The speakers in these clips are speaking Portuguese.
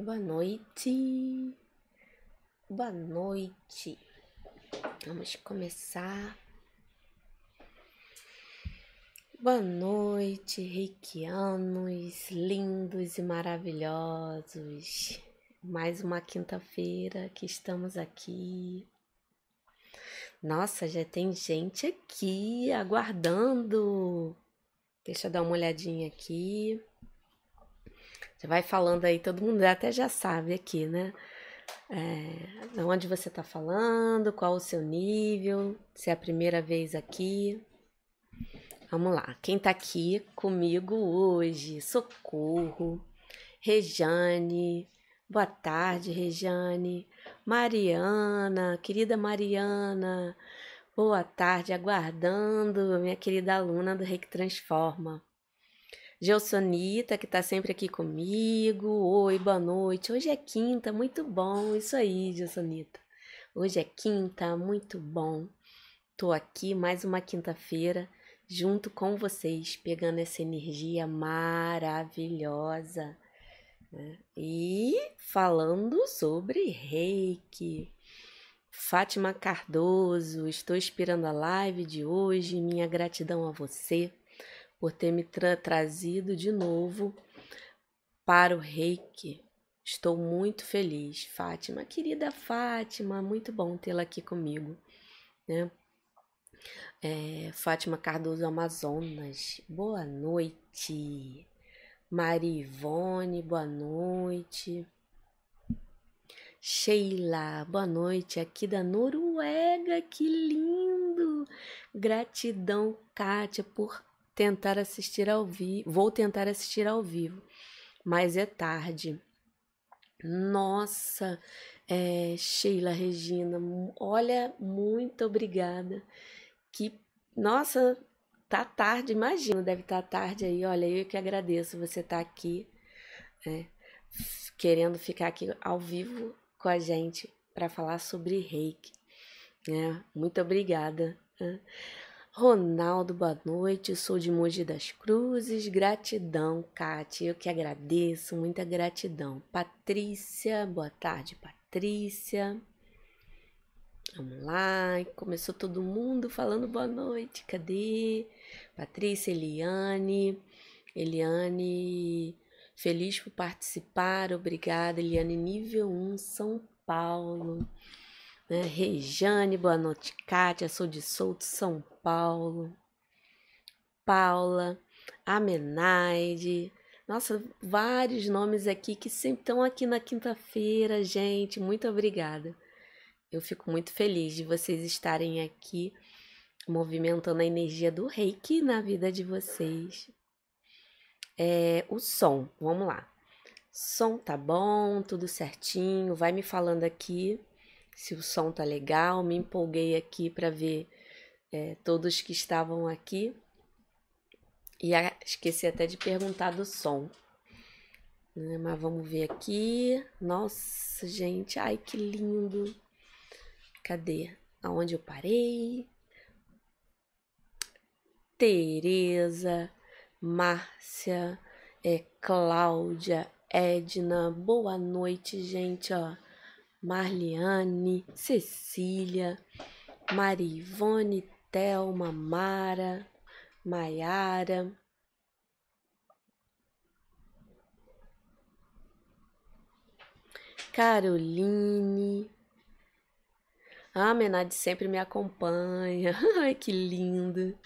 Boa noite. Boa noite. Vamos começar. Boa noite, reikianos lindos e maravilhosos. Mais uma quinta-feira que estamos aqui. Nossa, já tem gente aqui aguardando. Deixa eu dar uma olhadinha aqui. Você vai falando aí, todo mundo até já sabe aqui, né? É, onde você está falando, qual o seu nível, se é a primeira vez aqui. Vamos lá, quem está aqui comigo hoje? Socorro, Rejane, boa tarde, Rejane, Mariana, querida Mariana, boa tarde, aguardando minha querida aluna do Reiki Transforma. Gelsonita, que tá sempre aqui comigo. Oi, boa noite. Hoje é quinta, muito bom. Isso aí, Gelsonita. Hoje é quinta, muito bom. Tô aqui mais uma quinta-feira junto com vocês, pegando essa energia maravilhosa né? e falando sobre reiki. Fátima Cardoso, estou esperando a live de hoje. Minha gratidão a você por ter me tra trazido de novo para o reiki. Estou muito feliz, Fátima, querida Fátima, muito bom tê-la aqui comigo, né? É, Fátima Cardoso Amazonas, boa noite. Marivone, boa noite. Sheila, boa noite, aqui da Noruega, que lindo! Gratidão, Kátia, por tentar assistir ao vivo. Vou tentar assistir ao vivo, mas é tarde. Nossa, é, Sheila Regina, olha, muito obrigada. Que, nossa, tá tarde, imagino, deve estar tá tarde aí. Olha, eu que agradeço você estar tá aqui, né, querendo ficar aqui ao vivo com a gente para falar sobre reiki. Né? Muito obrigada. Ronaldo, boa noite. sou de Mogi das Cruzes. Gratidão, Kátia. Eu que agradeço, muita gratidão. Patrícia, boa tarde, Patrícia. Vamos lá, começou todo mundo falando boa noite. Cadê? Patrícia, Eliane. Eliane, feliz por participar. Obrigada, Eliane, nível 1, São Paulo. Né? Rejane, boa noite, Kátia, sou de Souto, São Paulo. Paula, Amenaide. Nossa, vários nomes aqui que sempre estão aqui na quinta-feira, gente. Muito obrigada. Eu fico muito feliz de vocês estarem aqui movimentando a energia do reiki na vida de vocês. É, o som, vamos lá. Som tá bom, tudo certinho. Vai me falando aqui se o som tá legal. Me empolguei aqui para ver é, todos que estavam aqui. E esqueci até de perguntar do som. Né, mas vamos ver aqui. Nossa, gente, ai que lindo. Cadê? Aonde eu parei? Tereza, Márcia, é, Cláudia, Edna, boa noite, gente, ó. Marliane, Cecília, Marivone, Thelma, Mara, Maiara. Caroline. A Menade sempre me acompanha. Ai, que lindo.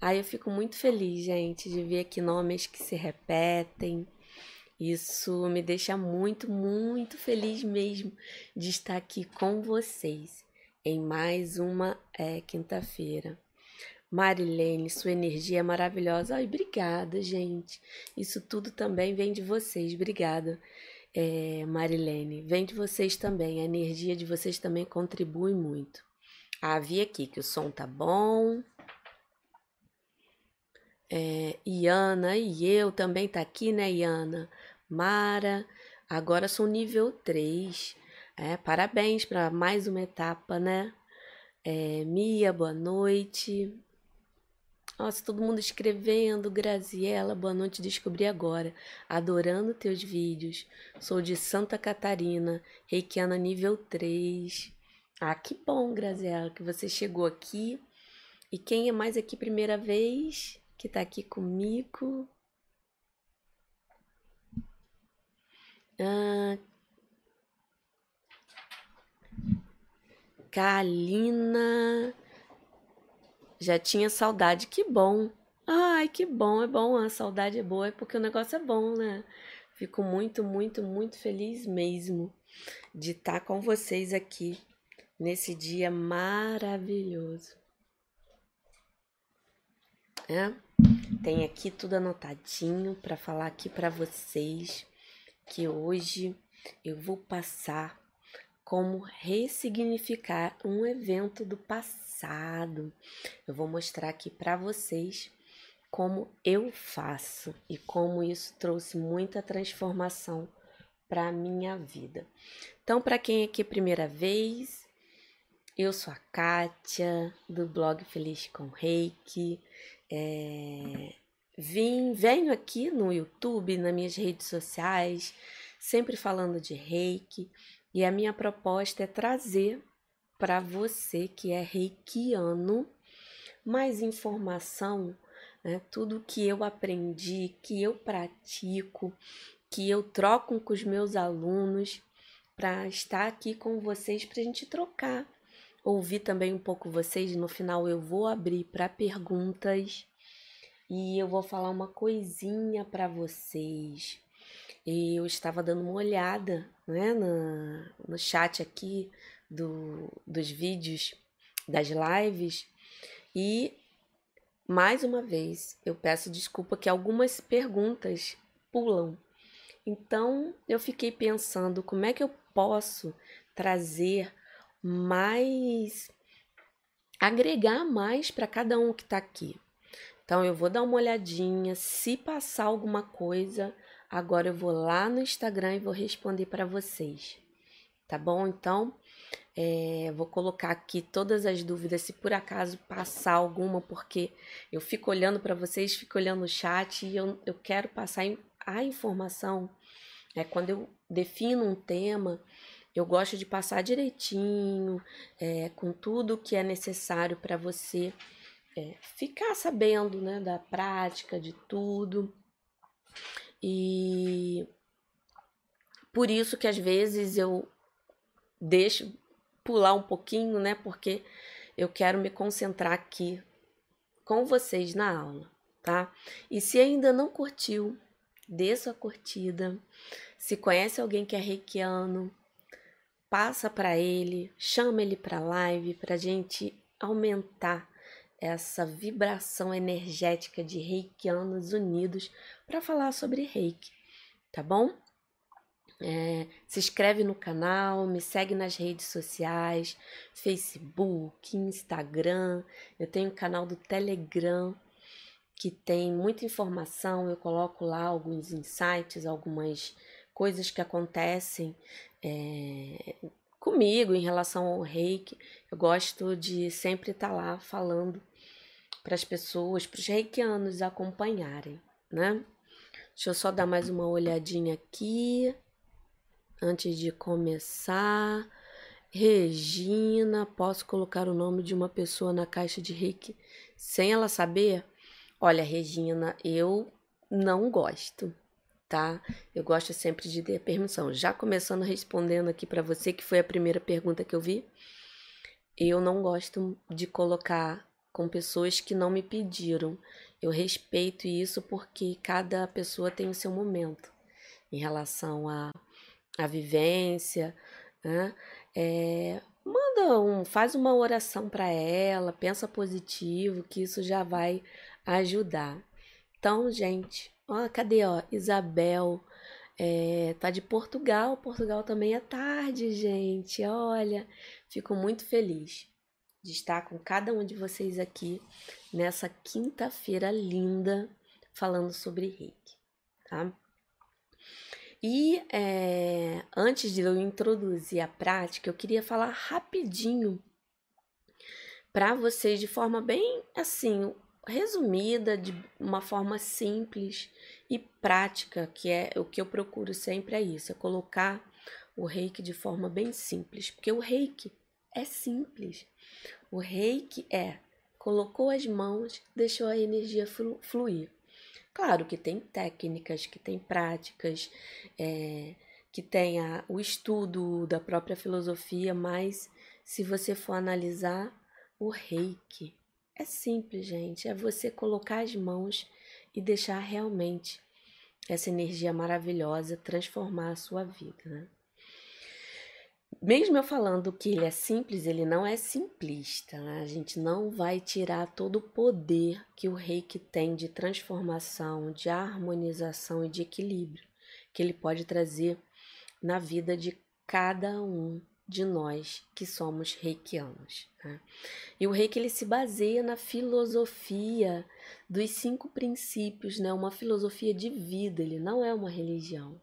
Ai, eu fico muito feliz, gente, de ver aqui nomes que se repetem. Isso me deixa muito, muito feliz mesmo de estar aqui com vocês em mais uma é, quinta-feira. Marilene, sua energia é maravilhosa. Ai, obrigada, gente. Isso tudo também vem de vocês. Obrigada, é, Marilene. Vem de vocês também. A energia de vocês também contribui muito. Ah, vi aqui que o som tá bom. É, Iana e eu também tá aqui, né, Iana? Mara, agora sou nível 3. É, parabéns para mais uma etapa, né? É, Mia, boa noite. Nossa, todo mundo escrevendo. Graziela, boa noite, descobri agora. Adorando teus vídeos. Sou de Santa Catarina, reikiana nível 3. Ah, que bom, Graziela, que você chegou aqui. E quem é mais aqui primeira vez, que tá aqui comigo? Ah, Kalina. Já tinha saudade, que bom. Ai, que bom, é bom, a saudade é boa, é porque o negócio é bom, né? Fico muito, muito, muito feliz mesmo de estar com vocês aqui nesse dia maravilhoso. É? Tem aqui tudo anotadinho para falar aqui para vocês que hoje eu vou passar como ressignificar um evento do passado. Eu vou mostrar aqui para vocês como eu faço e como isso trouxe muita transformação para minha vida. Então, para quem é aqui é primeira vez, eu sou a Kátia, do blog Feliz com Reiki. É, vim, venho aqui no YouTube, nas minhas redes sociais, sempre falando de reiki, e a minha proposta é trazer para você que é reikiano mais informação, né? tudo que eu aprendi, que eu pratico, que eu troco com os meus alunos, para estar aqui com vocês para a gente trocar. Ouvir também um pouco vocês. No final eu vou abrir para perguntas e eu vou falar uma coisinha para vocês. Eu estava dando uma olhada né, no, no chat aqui do, dos vídeos, das lives, e mais uma vez eu peço desculpa que algumas perguntas pulam. Então eu fiquei pensando como é que eu posso trazer mais, agregar mais para cada um que está aqui. Então eu vou dar uma olhadinha, se passar alguma coisa, agora eu vou lá no Instagram e vou responder para vocês. Tá bom? Então, é, vou colocar aqui todas as dúvidas, se por acaso passar alguma, porque eu fico olhando para vocês, fico olhando o chat e eu, eu quero passar a informação. É, quando eu defino um tema, eu gosto de passar direitinho, é, com tudo que é necessário para você é, ficar sabendo né, da prática, de tudo. E por isso que às vezes eu deixo pular um pouquinho, né? Porque eu quero me concentrar aqui com vocês na aula, tá? E se ainda não curtiu, dê sua curtida. Se conhece alguém que é reikiano, passa para ele, chama ele para live para gente aumentar essa vibração energética de reikianos unidos para falar sobre reiki, tá bom? É, se inscreve no canal, me segue nas redes sociais, Facebook, Instagram. Eu tenho um canal do Telegram que tem muita informação. Eu coloco lá alguns insights, algumas coisas que acontecem é, comigo em relação ao reiki. Eu gosto de sempre estar tá lá falando para as pessoas, para os reikianos acompanharem, né? Deixa eu só dar mais uma olhadinha aqui antes de começar. Regina, posso colocar o nome de uma pessoa na caixa de reiki sem ela saber? Olha, Regina, eu não gosto, tá? Eu gosto sempre de ter permissão. Já começando respondendo aqui para você, que foi a primeira pergunta que eu vi, eu não gosto de colocar com pessoas que não me pediram. Eu respeito isso porque cada pessoa tem o seu momento em relação à a vivência, né? É, manda um, faz uma oração para ela, pensa positivo, que isso já vai ajudar. Então, gente, ó, cadê ó, Isabel? É, tá de Portugal. Portugal também é tarde, gente. Olha, fico muito feliz de estar com cada um de vocês aqui nessa quinta-feira linda falando sobre reiki, tá? E é, antes de eu introduzir a prática, eu queria falar rapidinho para vocês de forma bem assim, resumida de uma forma simples e prática, que é o que eu procuro sempre é isso, é colocar o reiki de forma bem simples, porque o reiki é simples. O reiki é colocou as mãos, deixou a energia fluir. Claro que tem técnicas, que tem práticas, é, que tem a, o estudo da própria filosofia, mas se você for analisar o reiki, é simples, gente. É você colocar as mãos e deixar realmente essa energia maravilhosa transformar a sua vida, né? Mesmo eu falando que ele é simples, ele não é simplista. Né? A gente não vai tirar todo o poder que o reiki tem de transformação, de harmonização e de equilíbrio que ele pode trazer na vida de cada um de nós que somos reikianos. Né? E o reiki ele se baseia na filosofia dos cinco princípios, né? uma filosofia de vida, ele não é uma religião.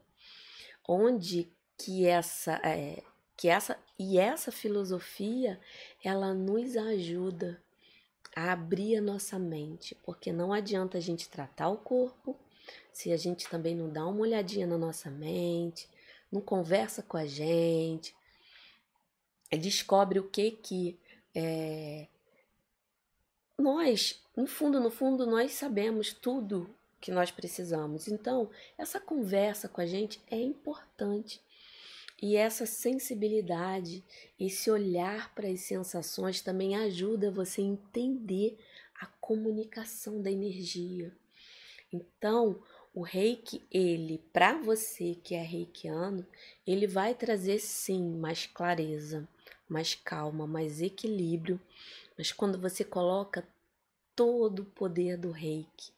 Onde que essa, é, que essa e essa filosofia ela nos ajuda a abrir a nossa mente, porque não adianta a gente tratar o corpo se a gente também não dá uma olhadinha na nossa mente, não conversa com a gente, descobre o que que é, nós, no fundo, no fundo, nós sabemos tudo que nós precisamos. Então, essa conversa com a gente é importante. E essa sensibilidade, esse olhar para as sensações também ajuda você a entender a comunicação da energia. Então, o reiki, ele, para você que é reikiano, ele vai trazer sim mais clareza, mais calma, mais equilíbrio. Mas quando você coloca todo o poder do reiki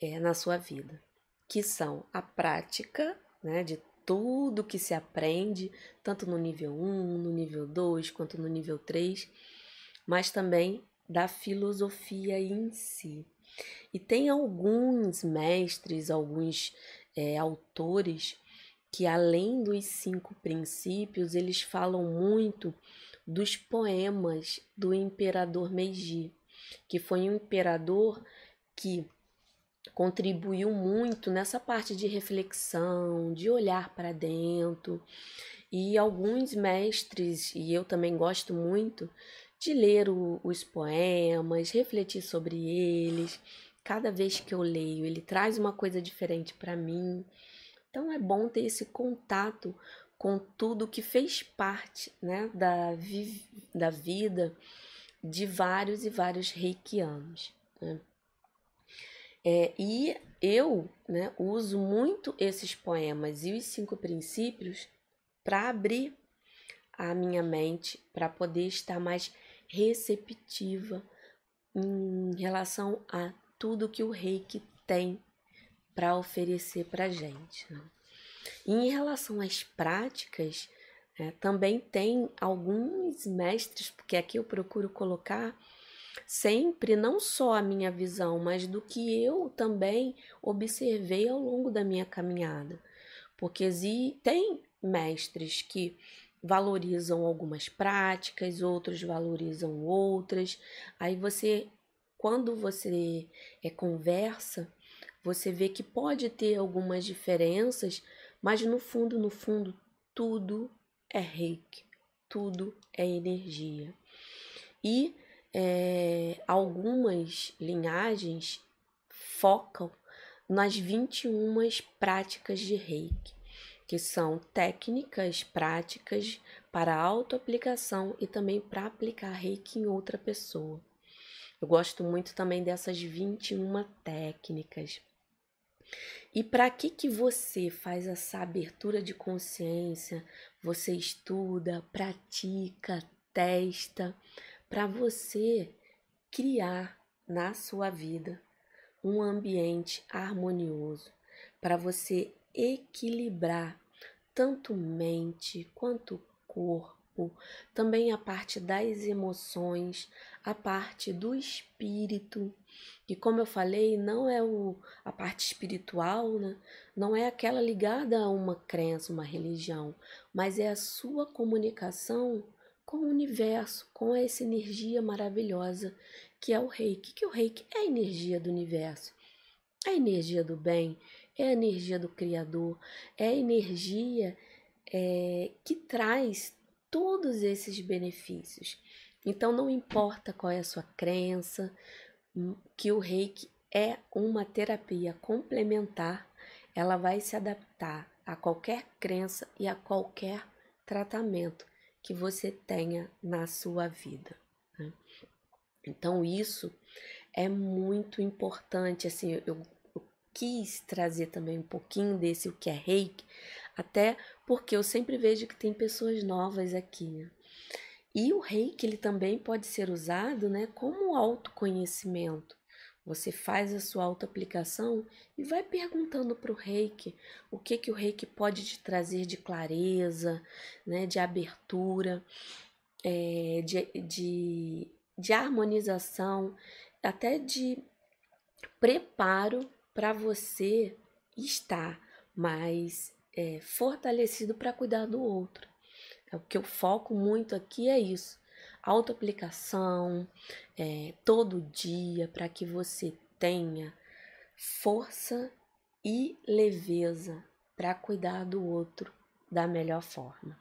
é, na sua vida, que são a prática né, de tudo que se aprende, tanto no nível 1, no nível 2, quanto no nível 3, mas também da filosofia em si. E tem alguns mestres, alguns é, autores que além dos cinco princípios, eles falam muito dos poemas do imperador Meiji, que foi um imperador que contribuiu muito nessa parte de reflexão, de olhar para dentro. E alguns mestres, e eu também gosto muito, de ler o, os poemas, refletir sobre eles. Cada vez que eu leio, ele traz uma coisa diferente para mim. Então é bom ter esse contato com tudo que fez parte né, da, vi da vida de vários e vários reikianos. Né? É, e eu né, uso muito esses poemas e os cinco princípios para abrir a minha mente, para poder estar mais receptiva em relação a tudo que o reiki tem para oferecer para a gente. Né? em relação às práticas, é, também tem alguns mestres, porque aqui eu procuro colocar sempre não só a minha visão, mas do que eu também observei ao longo da minha caminhada. Porque tem mestres que valorizam algumas práticas, outros valorizam outras. Aí você, quando você é, conversa, você vê que pode ter algumas diferenças, mas no fundo, no fundo, tudo é reiki, tudo é energia. E é, algumas linhagens focam nas 21 práticas de reiki que são técnicas práticas para autoaplicação e também para aplicar reiki em outra pessoa. Eu gosto muito também dessas 21 técnicas. E para que que você faz essa abertura de consciência? Você estuda, pratica, testa para você criar na sua vida um ambiente harmonioso, para você equilibrar tanto mente quanto corpo, também a parte das emoções, a parte do espírito, que como eu falei, não é o, a parte espiritual, né? não é aquela ligada a uma crença, uma religião, mas é a sua comunicação com o universo, com essa energia maravilhosa que é o reiki. Que o reiki é a energia do universo, é a energia do bem, é a energia do Criador, é a energia é, que traz todos esses benefícios. Então, não importa qual é a sua crença, hum, que o reiki é uma terapia complementar, ela vai se adaptar a qualquer crença e a qualquer tratamento que você tenha na sua vida. Né? Então, isso é muito importante. Assim, eu, eu, quis trazer também um pouquinho desse o que é reiki, até porque eu sempre vejo que tem pessoas novas aqui. Né? E o reiki ele também pode ser usado né, como autoconhecimento. Você faz a sua autoaplicação e vai perguntando para o reiki o que, que o reiki pode te trazer de clareza, né, de abertura, é, de, de, de harmonização, até de preparo para você estar mais é, fortalecido para cuidar do outro. É o que eu foco muito aqui é isso. Autoaplicação, é, todo dia, para que você tenha força e leveza para cuidar do outro da melhor forma.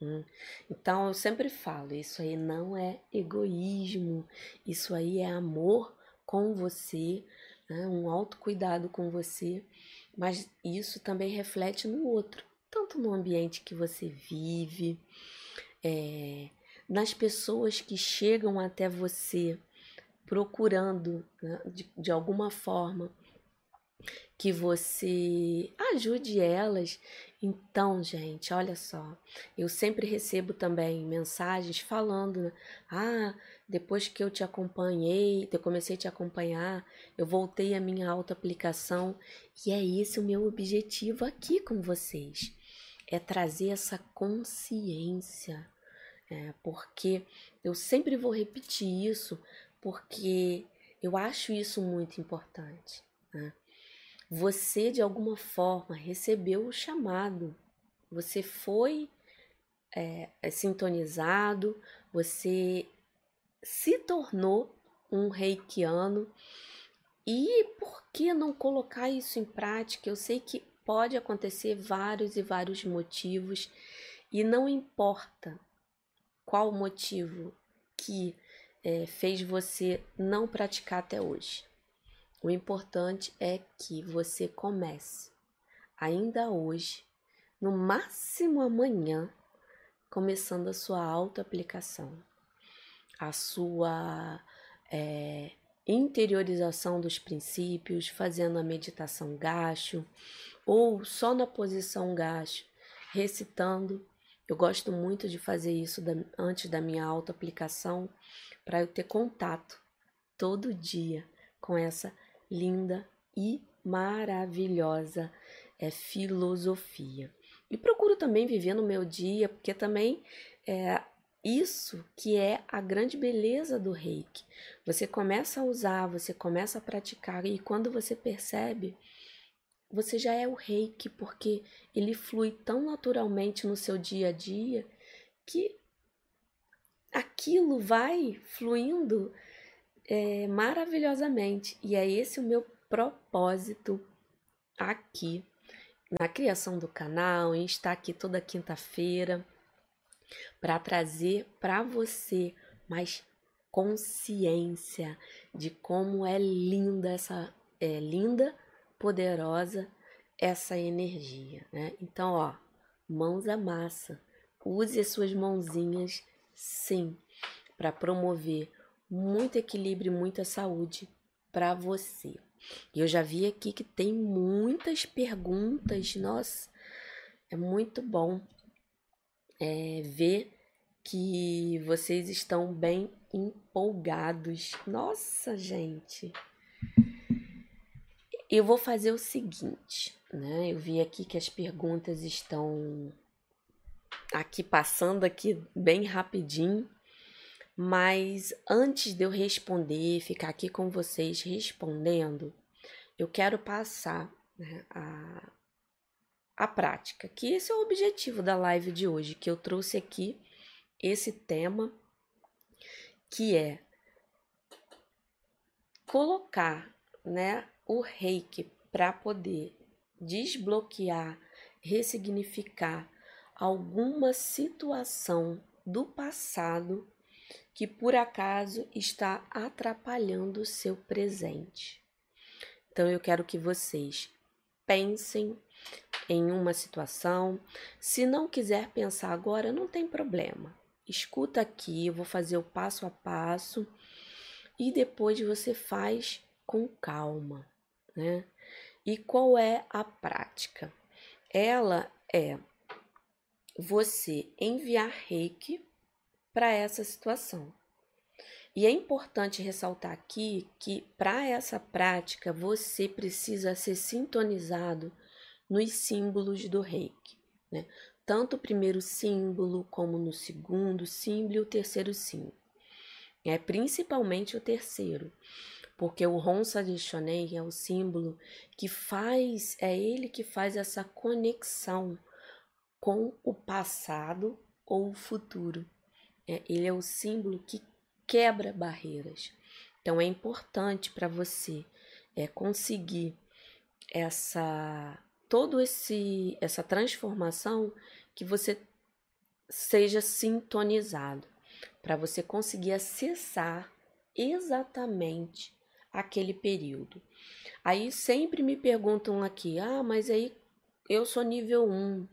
Hum. Então eu sempre falo, isso aí não é egoísmo, isso aí é amor com você, né? um autocuidado com você, mas isso também reflete no outro tanto no ambiente que você vive, é, nas pessoas que chegam até você procurando né, de, de alguma forma que você ajude elas. Então, gente, olha só, eu sempre recebo também mensagens falando, né, ah, depois que eu te acompanhei, eu comecei a te acompanhar, eu voltei a minha auto-aplicação e é esse o meu objetivo aqui com vocês é trazer essa consciência, é, porque eu sempre vou repetir isso, porque eu acho isso muito importante. Né? Você, de alguma forma, recebeu o chamado, você foi é, é sintonizado, você se tornou um reikiano. E por que não colocar isso em prática? Eu sei que pode acontecer vários e vários motivos e não importa qual motivo que é, fez você não praticar até hoje. O importante é que você comece ainda hoje, no máximo amanhã, começando a sua autoaplicação, a sua é, interiorização dos princípios, fazendo a meditação gacho, ou só na posição gacho, recitando. Eu gosto muito de fazer isso da, antes da minha auto-aplicação, para eu ter contato todo dia com essa linda e maravilhosa é, filosofia. E procuro também viver no meu dia, porque também é isso que é a grande beleza do reiki. Você começa a usar, você começa a praticar, e quando você percebe, você já é o reiki, porque ele flui tão naturalmente no seu dia a dia que aquilo vai fluindo é, maravilhosamente. E é esse o meu propósito aqui na criação do canal, em estar aqui toda quinta-feira para trazer para você mais consciência de como é linda essa é linda poderosa essa energia, né? Então, ó, mãos à massa. Use as suas mãozinhas, sim, para promover muito equilíbrio e muita saúde para você. E eu já vi aqui que tem muitas perguntas, nossa, é muito bom é, ver que vocês estão bem empolgados. Nossa, gente! Eu vou fazer o seguinte, né? Eu vi aqui que as perguntas estão aqui passando aqui bem rapidinho, mas antes de eu responder, ficar aqui com vocês respondendo, eu quero passar né, a, a prática, que esse é o objetivo da live de hoje, que eu trouxe aqui esse tema que é colocar, né, o reiki para poder desbloquear, ressignificar alguma situação do passado que por acaso está atrapalhando o seu presente. Então eu quero que vocês pensem em uma situação. Se não quiser pensar agora, não tem problema. Escuta aqui, eu vou fazer o passo a passo e depois você faz com calma, né? E qual é a prática? Ela é você enviar reiki para essa situação. E é importante ressaltar aqui que para essa prática você precisa ser sintonizado nos símbolos do reiki, né? Tanto o primeiro símbolo como no segundo símbolo e o terceiro símbolo. É principalmente o terceiro, porque o Honsa de Shonei é o símbolo que faz, é ele que faz essa conexão com o passado ou o futuro. É, ele é o símbolo que quebra barreiras. Então é importante para você é, conseguir essa todo esse essa transformação que você seja sintonizado para você conseguir acessar exatamente aquele período. Aí sempre me perguntam aqui: "Ah, mas aí eu sou nível 1.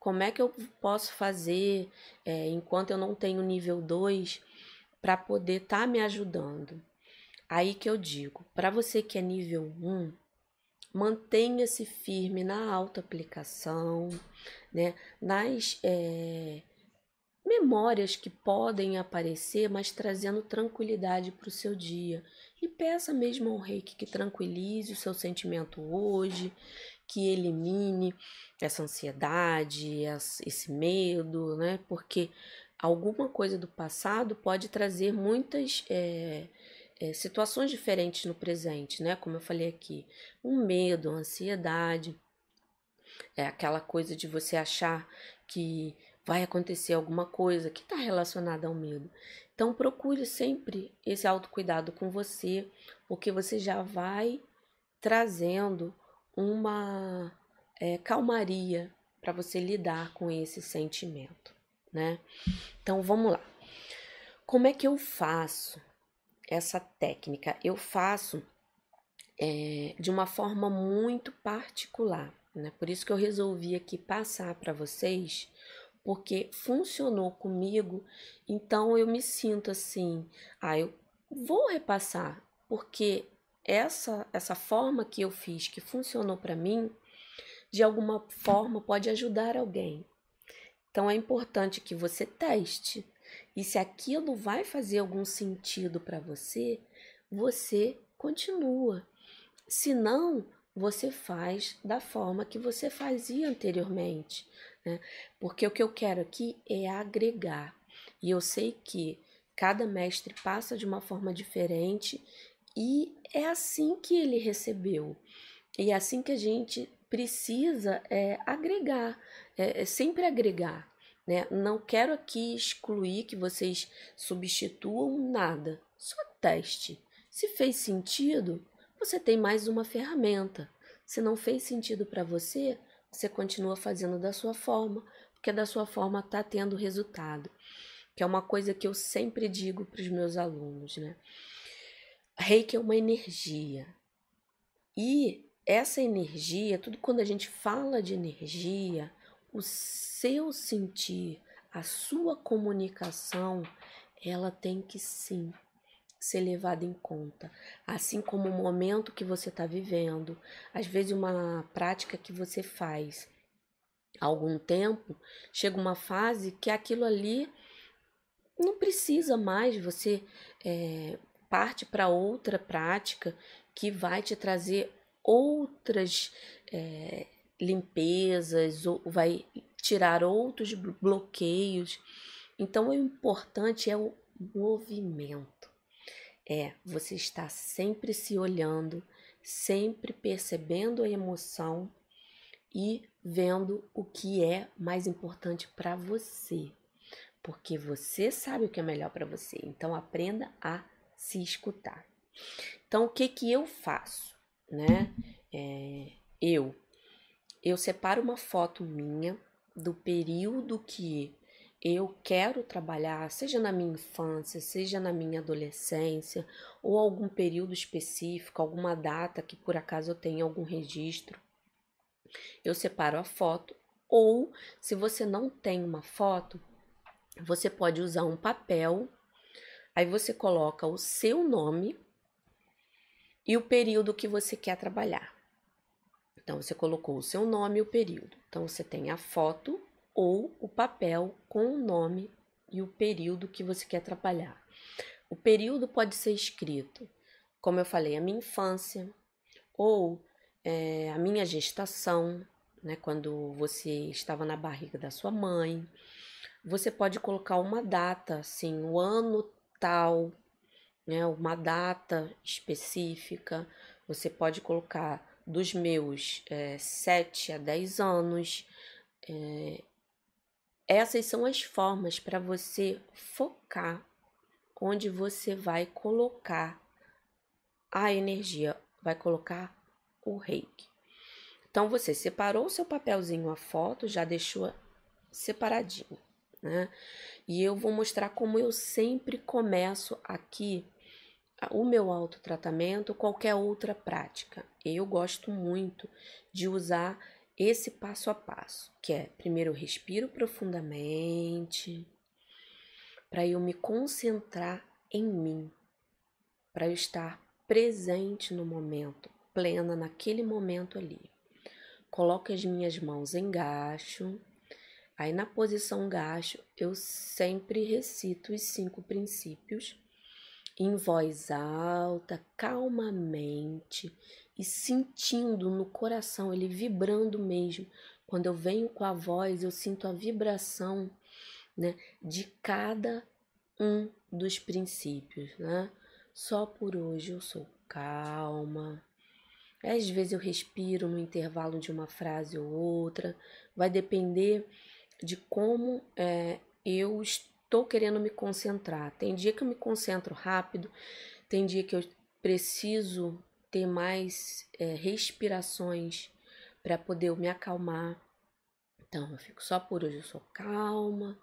Como é que eu posso fazer é, enquanto eu não tenho nível 2 para poder estar tá me ajudando?" Aí que eu digo, para você que é nível 1, mantenha-se firme na autoaplicação, né? nas é, memórias que podem aparecer, mas trazendo tranquilidade para o seu dia. E peça mesmo ao reiki que tranquilize o seu sentimento hoje, que elimine essa ansiedade, esse medo, né? Porque alguma coisa do passado pode trazer muitas. É, é, situações diferentes no presente, né? Como eu falei aqui, um medo, uma ansiedade, é aquela coisa de você achar que vai acontecer alguma coisa que está relacionada ao medo. Então procure sempre esse autocuidado com você, porque você já vai trazendo uma é, calmaria para você lidar com esse sentimento, né? Então vamos lá. Como é que eu faço essa técnica. Eu faço é, de uma forma muito particular, né? Por isso que eu resolvi aqui passar para vocês, porque funcionou comigo, então eu me sinto assim, ah, eu vou repassar, porque essa essa forma que eu fiz que funcionou para mim, de alguma forma pode ajudar alguém. Então é importante que você teste, e se aquilo vai fazer algum sentido para você, você continua. Se não, você faz da forma que você fazia anteriormente. Né? Porque o que eu quero aqui é agregar. E eu sei que cada mestre passa de uma forma diferente e é assim que ele recebeu. E é assim que a gente precisa é, agregar, é, é sempre agregar. Né? Não quero aqui excluir que vocês substituam nada, só teste. Se fez sentido, você tem mais uma ferramenta. Se não fez sentido para você, você continua fazendo da sua forma, porque da sua forma está tendo resultado. Que é uma coisa que eu sempre digo para os meus alunos, né? Reiki é uma energia. E essa energia, tudo quando a gente fala de energia, o seu sentir, a sua comunicação, ela tem que sim ser levada em conta, assim como o momento que você está vivendo, às vezes uma prática que você faz há algum tempo, chega uma fase que aquilo ali não precisa mais, você é, parte para outra prática que vai te trazer outras é, limpezas, ou vai tirar outros bloqueios. Então, o importante é o movimento. É você estar sempre se olhando, sempre percebendo a emoção e vendo o que é mais importante para você. porque você sabe o que é melhor para você. Então aprenda a se escutar. Então o que que eu faço, né? É, eu eu separo uma foto minha do período que eu quero trabalhar, seja na minha infância, seja na minha adolescência, ou algum período específico, alguma data que por acaso eu tenha algum registro. Eu separo a foto, ou se você não tem uma foto, você pode usar um papel, aí você coloca o seu nome e o período que você quer trabalhar. Então, você colocou o seu nome e o período. Então, você tem a foto ou o papel com o nome e o período que você quer trabalhar. O período pode ser escrito, como eu falei, a minha infância ou é, a minha gestação, né, quando você estava na barriga da sua mãe. Você pode colocar uma data, assim, o ano tal, né, uma data específica. Você pode colocar dos meus é, 7 a 10 anos. É, essas são as formas para você focar onde você vai colocar a energia, vai colocar o reiki. Então você separou o seu papelzinho, a foto, já deixou separadinho, né? E eu vou mostrar como eu sempre começo aqui o meu autotratamento, qualquer outra prática. Eu gosto muito de usar esse passo a passo, que é primeiro eu respiro profundamente, para eu me concentrar em mim, para eu estar presente no momento, plena naquele momento ali. Coloco as minhas mãos em gacho. Aí na posição gacho, eu sempre recito os cinco princípios em voz alta, calmamente, e sentindo no coração, ele vibrando mesmo. Quando eu venho com a voz, eu sinto a vibração né, de cada um dos princípios. Né? Só por hoje eu sou calma. Às vezes eu respiro no intervalo de uma frase ou outra, vai depender de como é, eu estou querendo me concentrar. Tem dia que eu me concentro rápido, tem dia que eu preciso ter mais é, respirações para poder me acalmar. Então, eu fico só por hoje, eu sou calma,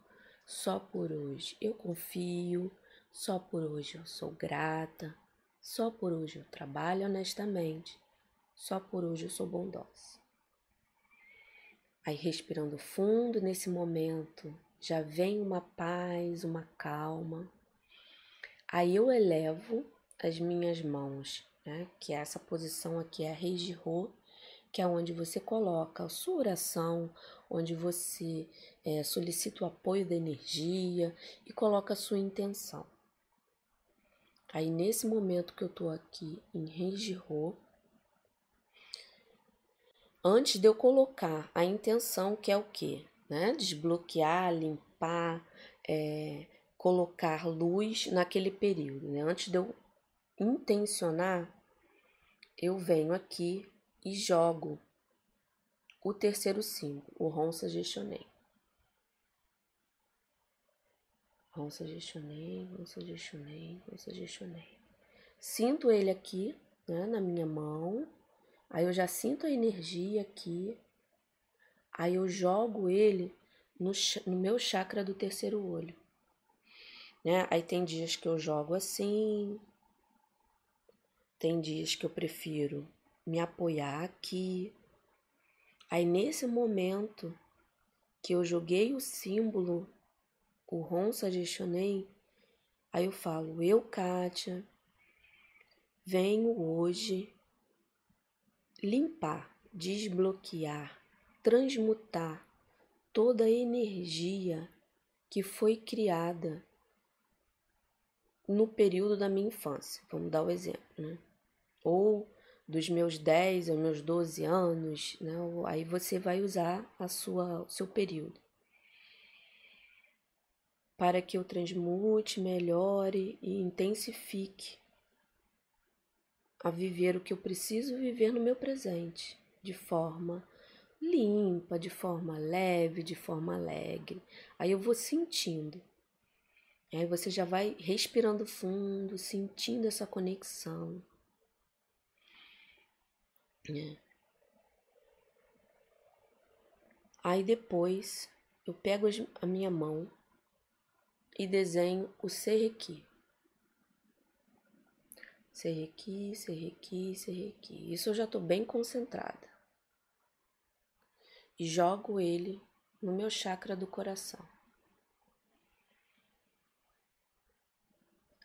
só por hoje eu confio, só por hoje eu sou grata, só por hoje eu trabalho honestamente, só por hoje eu sou bondosa. Aí, respirando fundo nesse momento, já vem uma paz, uma calma. Aí eu elevo as minhas mãos né? Que é essa posição aqui é a Reijiro, que é onde você coloca a sua oração, onde você é, solicita o apoio da energia e coloca a sua intenção. Aí nesse momento que eu tô aqui em Reijiro, antes de eu colocar a intenção, que é o que? Né? Desbloquear, limpar, é, colocar luz naquele período. Né? Antes de eu intencionar, eu venho aqui e jogo o terceiro símbolo, o Ronsa Gestionei. Ronsa Gestionei, Ronsa Gestionei, Ronsa Gestionei. Sinto ele aqui, né, na minha mão. Aí eu já sinto a energia aqui. Aí eu jogo ele no, no meu chakra do terceiro olho. Né? Aí tem dias que eu jogo assim, tem dias que eu prefiro me apoiar aqui. Aí nesse momento que eu joguei o símbolo, o Ron Sagestionei, aí eu falo, eu, Kátia, venho hoje limpar, desbloquear, transmutar toda a energia que foi criada no período da minha infância. Vamos dar o exemplo, né? Ou dos meus 10 aos meus 12 anos, né? Aí você vai usar a sua, o seu período. Para que eu transmute, melhore e intensifique a viver o que eu preciso viver no meu presente, de forma limpa, de forma leve, de forma alegre. Aí eu vou sentindo aí você já vai respirando fundo, sentindo essa conexão. É. Aí depois eu pego a minha mão e desenho o serrequi. Serrequi, serrequi, serrequi. Isso eu já estou bem concentrada. E jogo ele no meu chakra do coração.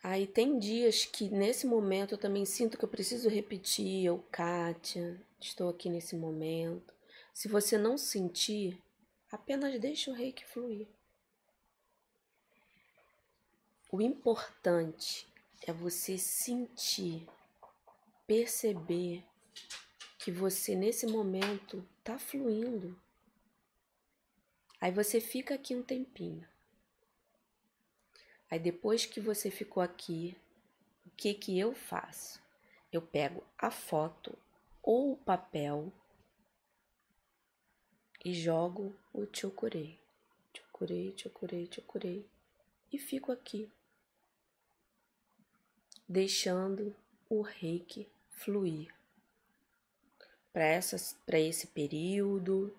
Aí tem dias que nesse momento eu também sinto que eu preciso repetir, eu, Kátia, estou aqui nesse momento. Se você não sentir, apenas deixe o reiki fluir. O importante é você sentir, perceber que você nesse momento está fluindo. Aí você fica aqui um tempinho. Aí depois que você ficou aqui, o que que eu faço? Eu pego a foto ou o papel e jogo o chokurei. Chokurei, chokurei, chokurei. E fico aqui, deixando o reiki fluir. Para esse período,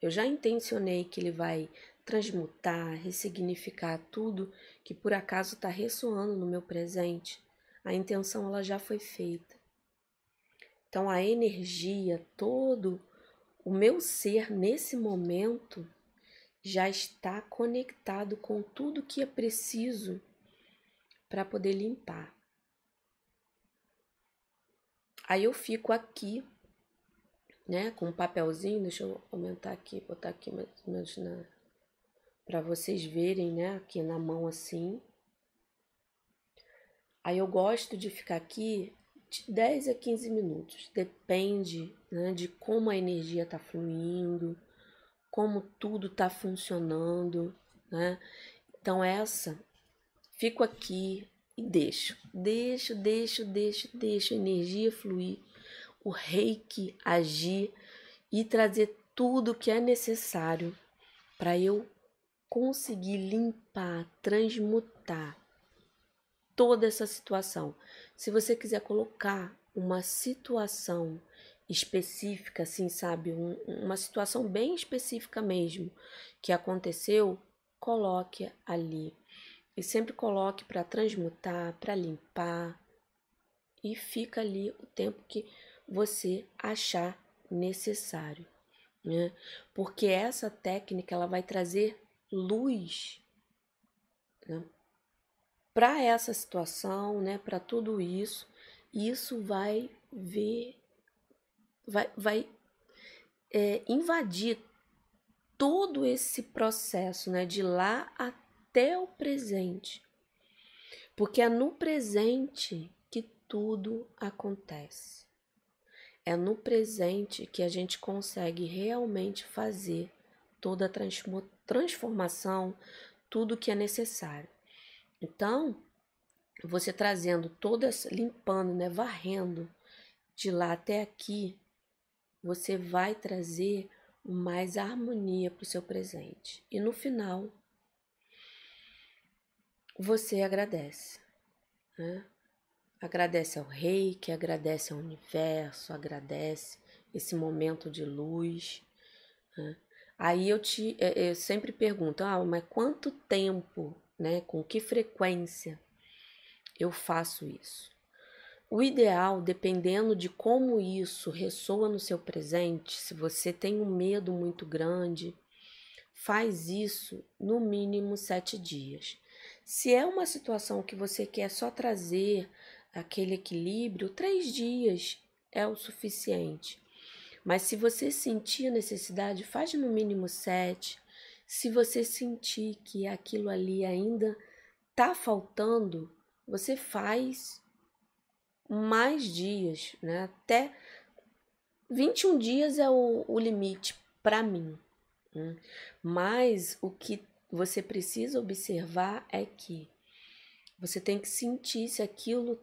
eu já intencionei que ele vai transmutar, ressignificar tudo que por acaso está ressoando no meu presente. A intenção ela já foi feita. Então a energia, todo o meu ser nesse momento já está conectado com tudo que é preciso para poder limpar. Aí eu fico aqui, né, com um papelzinho, deixa eu aumentar aqui, botar aqui mais ou menos na para vocês verem, né, aqui na mão assim. Aí eu gosto de ficar aqui de 10 a 15 minutos, depende né, de como a energia está fluindo, como tudo está funcionando, né? Então essa, fico aqui e deixo, deixo, deixo, deixo, deixo a energia fluir, o reiki agir e trazer tudo que é necessário para eu conseguir limpar, transmutar toda essa situação. Se você quiser colocar uma situação específica, assim, sabe, um, uma situação bem específica mesmo que aconteceu, coloque ali. E sempre coloque para transmutar, para limpar. E fica ali o tempo que você achar necessário, né? Porque essa técnica ela vai trazer luz né, para essa situação, né, para tudo isso. Isso vai ver, vai, vai é, invadir todo esse processo, né, de lá até o presente, porque é no presente que tudo acontece. É no presente que a gente consegue realmente fazer toda a transformação, tudo que é necessário. Então, você trazendo todas, limpando, né, varrendo de lá até aqui, você vai trazer mais harmonia para o seu presente. E no final, você agradece. Né? Agradece ao rei, que agradece ao universo, agradece esse momento de luz. Né? Aí eu te eu sempre pergunto, ah, mas quanto tempo, né? Com que frequência eu faço isso? O ideal, dependendo de como isso ressoa no seu presente, se você tem um medo muito grande, faz isso no mínimo sete dias. Se é uma situação que você quer só trazer aquele equilíbrio, três dias é o suficiente. Mas se você sentir a necessidade, faz no mínimo sete. Se você sentir que aquilo ali ainda tá faltando, você faz mais dias, né? Até 21 dias é o, o limite para mim. Né? Mas o que você precisa observar é que você tem que sentir se aquilo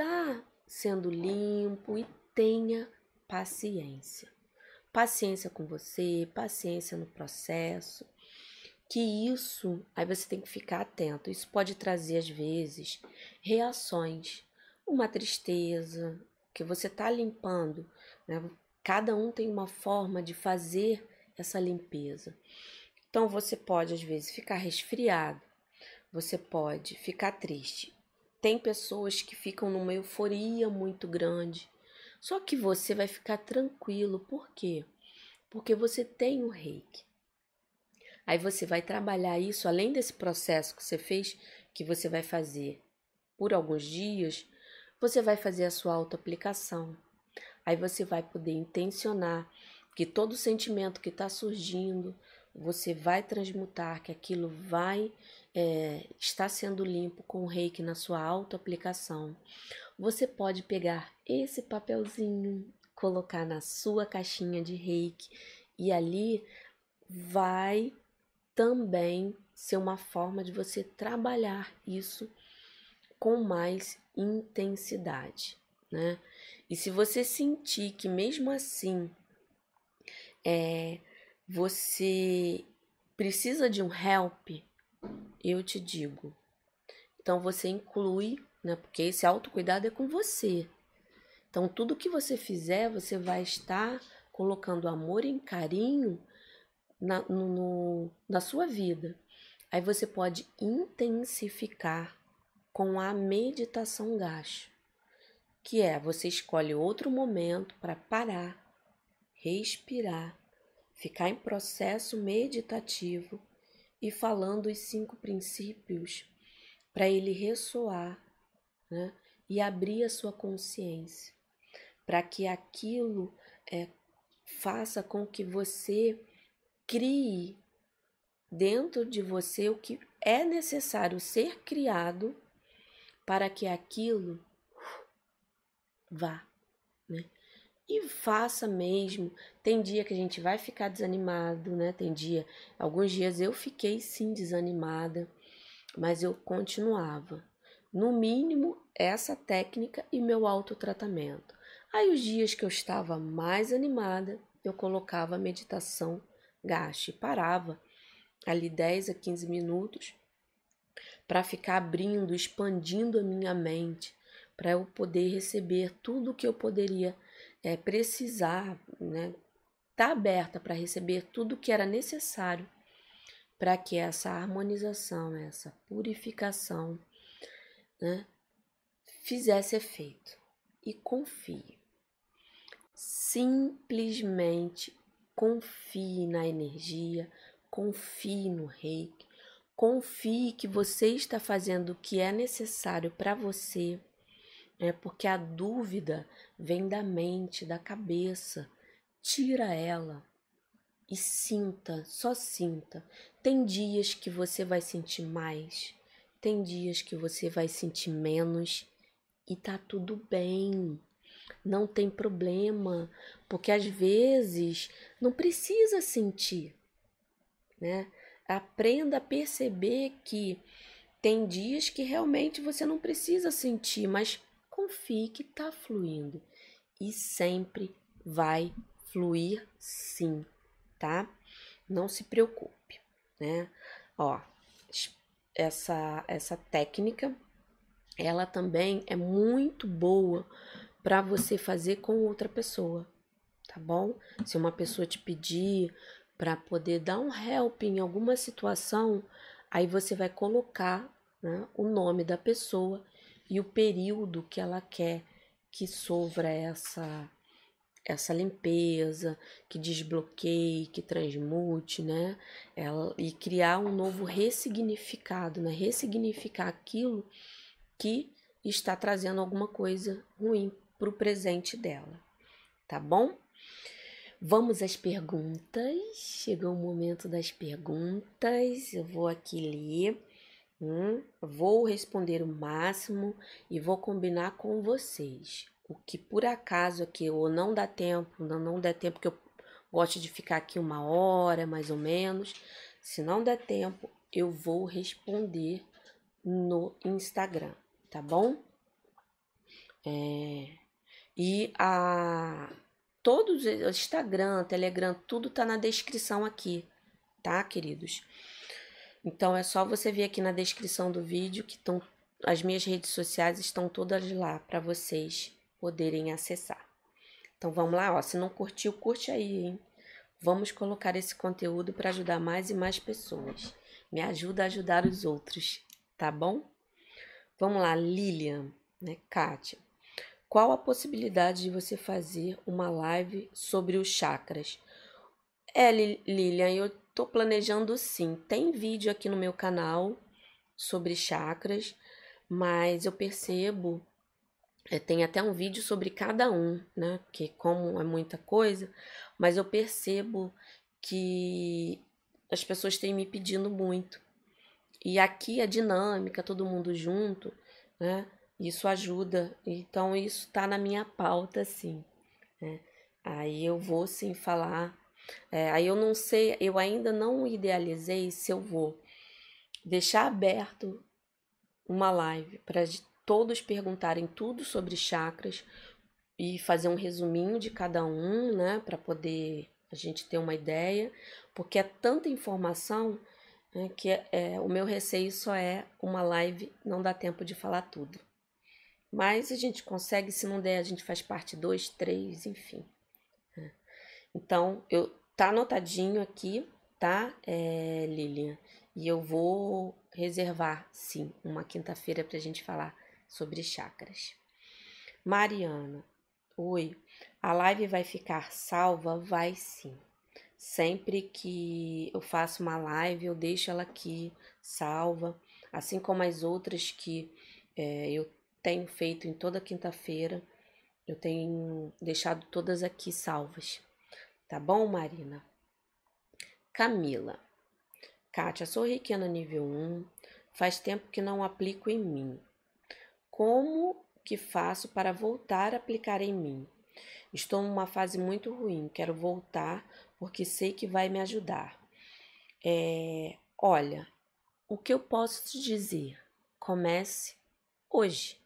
tá sendo limpo e tenha paciência. Paciência com você, paciência no processo. que isso, aí você tem que ficar atento. Isso pode trazer às vezes reações, uma tristeza que você está limpando, né? Cada um tem uma forma de fazer essa limpeza. Então você pode às vezes ficar resfriado, você pode ficar triste. Tem pessoas que ficam numa euforia muito grande. Só que você vai ficar tranquilo, por quê? Porque você tem o reiki. Aí você vai trabalhar isso, além desse processo que você fez, que você vai fazer por alguns dias, você vai fazer a sua autoaplicação. Aí você vai poder intencionar que todo sentimento que está surgindo, você vai transmutar, que aquilo vai é, estar sendo limpo com o reiki na sua autoaplicação. Você pode pegar esse papelzinho, colocar na sua caixinha de reiki e ali vai também ser uma forma de você trabalhar isso com mais intensidade, né? E se você sentir que mesmo assim é, você precisa de um help, eu te digo. Então você inclui, né? Porque esse autocuidado é com você. Então tudo que você fizer, você vai estar colocando amor e carinho na, no, na sua vida. Aí você pode intensificar com a meditação gacho, que é você escolhe outro momento para parar, respirar, ficar em processo meditativo e falando os cinco princípios para ele ressoar né? e abrir a sua consciência, para que aquilo é, faça com que você crie dentro de você o que é necessário ser criado para que aquilo vá, né? E faça mesmo. Tem dia que a gente vai ficar desanimado, né? Tem dia, alguns dias eu fiquei sim desanimada, mas eu continuava. No mínimo, essa técnica e meu autotratamento. Aí os dias que eu estava mais animada, eu colocava a meditação gaste. Parava ali 10 a 15 minutos para ficar abrindo, expandindo a minha mente, para eu poder receber tudo o que eu poderia é, precisar, né? Tá aberta para receber tudo o que era necessário para que essa harmonização, essa purificação, né, fizesse efeito. E confie. Simplesmente Confie na energia, confie no reiki, confie que você está fazendo o que é necessário para você, é porque a dúvida vem da mente, da cabeça. Tira ela e sinta, só sinta. Tem dias que você vai sentir mais, tem dias que você vai sentir menos e tá tudo bem não tem problema, porque às vezes não precisa sentir, né? Aprenda a perceber que tem dias que realmente você não precisa sentir, mas confie que está fluindo e sempre vai fluir sim, tá? Não se preocupe, né? Ó, essa essa técnica ela também é muito boa para você fazer com outra pessoa, tá bom? Se uma pessoa te pedir para poder dar um help em alguma situação, aí você vai colocar né, o nome da pessoa e o período que ela quer que sofra essa essa limpeza, que desbloqueie, que transmute, né? Ela, e criar um novo ressignificado, né? Ressignificar aquilo que está trazendo alguma coisa ruim para o presente dela, tá bom? Vamos às perguntas. Chegou o momento das perguntas. Eu vou aqui ler. Hum, vou responder o máximo e vou combinar com vocês. O que por acaso aqui ou não dá tempo, não, não der tempo, que eu gosto de ficar aqui uma hora mais ou menos. Se não der tempo, eu vou responder no Instagram, tá bom? É, e a todos Instagram, Telegram, tudo tá na descrição aqui, tá, queridos? Então é só você ver aqui na descrição do vídeo que estão as minhas redes sociais estão todas lá para vocês poderem acessar. Então vamos lá, ó, se não curtiu, curte aí, hein? Vamos colocar esse conteúdo para ajudar mais e mais pessoas. Me ajuda a ajudar os outros, tá bom? Vamos lá, Lilian, né, Kátia. Qual a possibilidade de você fazer uma live sobre os chakras? É, Lilian, eu tô planejando sim. Tem vídeo aqui no meu canal sobre chakras, mas eu percebo é, tem até um vídeo sobre cada um, né? Porque como é muita coisa, mas eu percebo que as pessoas têm me pedindo muito. E aqui a dinâmica, todo mundo junto, né? Isso ajuda. Então isso tá na minha pauta, sim. Né? Aí eu vou sim falar. É, aí eu não sei, eu ainda não idealizei se eu vou deixar aberto uma live para todos perguntarem tudo sobre chakras e fazer um resuminho de cada um, né, para poder a gente ter uma ideia, porque é tanta informação né, que é, é, o meu receio só é uma live, não dá tempo de falar tudo. Mas a gente consegue, se não der, a gente faz parte 2, 3, enfim. Né. Então, eu tá anotadinho aqui, tá, é, Lilian? E eu vou reservar, sim, uma quinta-feira para a gente falar sobre chakras. Mariana, oi. A live vai ficar salva? Vai sim. Sempre que eu faço uma live, eu deixo ela aqui salva, assim como as outras que é, eu tenho feito em toda quinta-feira. Eu tenho deixado todas aqui salvas. Tá bom, Marina? Camila. Kátia, sou reikiana nível 1. Faz tempo que não aplico em mim. Como que faço para voltar a aplicar em mim? Estou numa fase muito ruim, quero voltar porque sei que vai me ajudar. É, olha, o que eu posso te dizer? Comece hoje,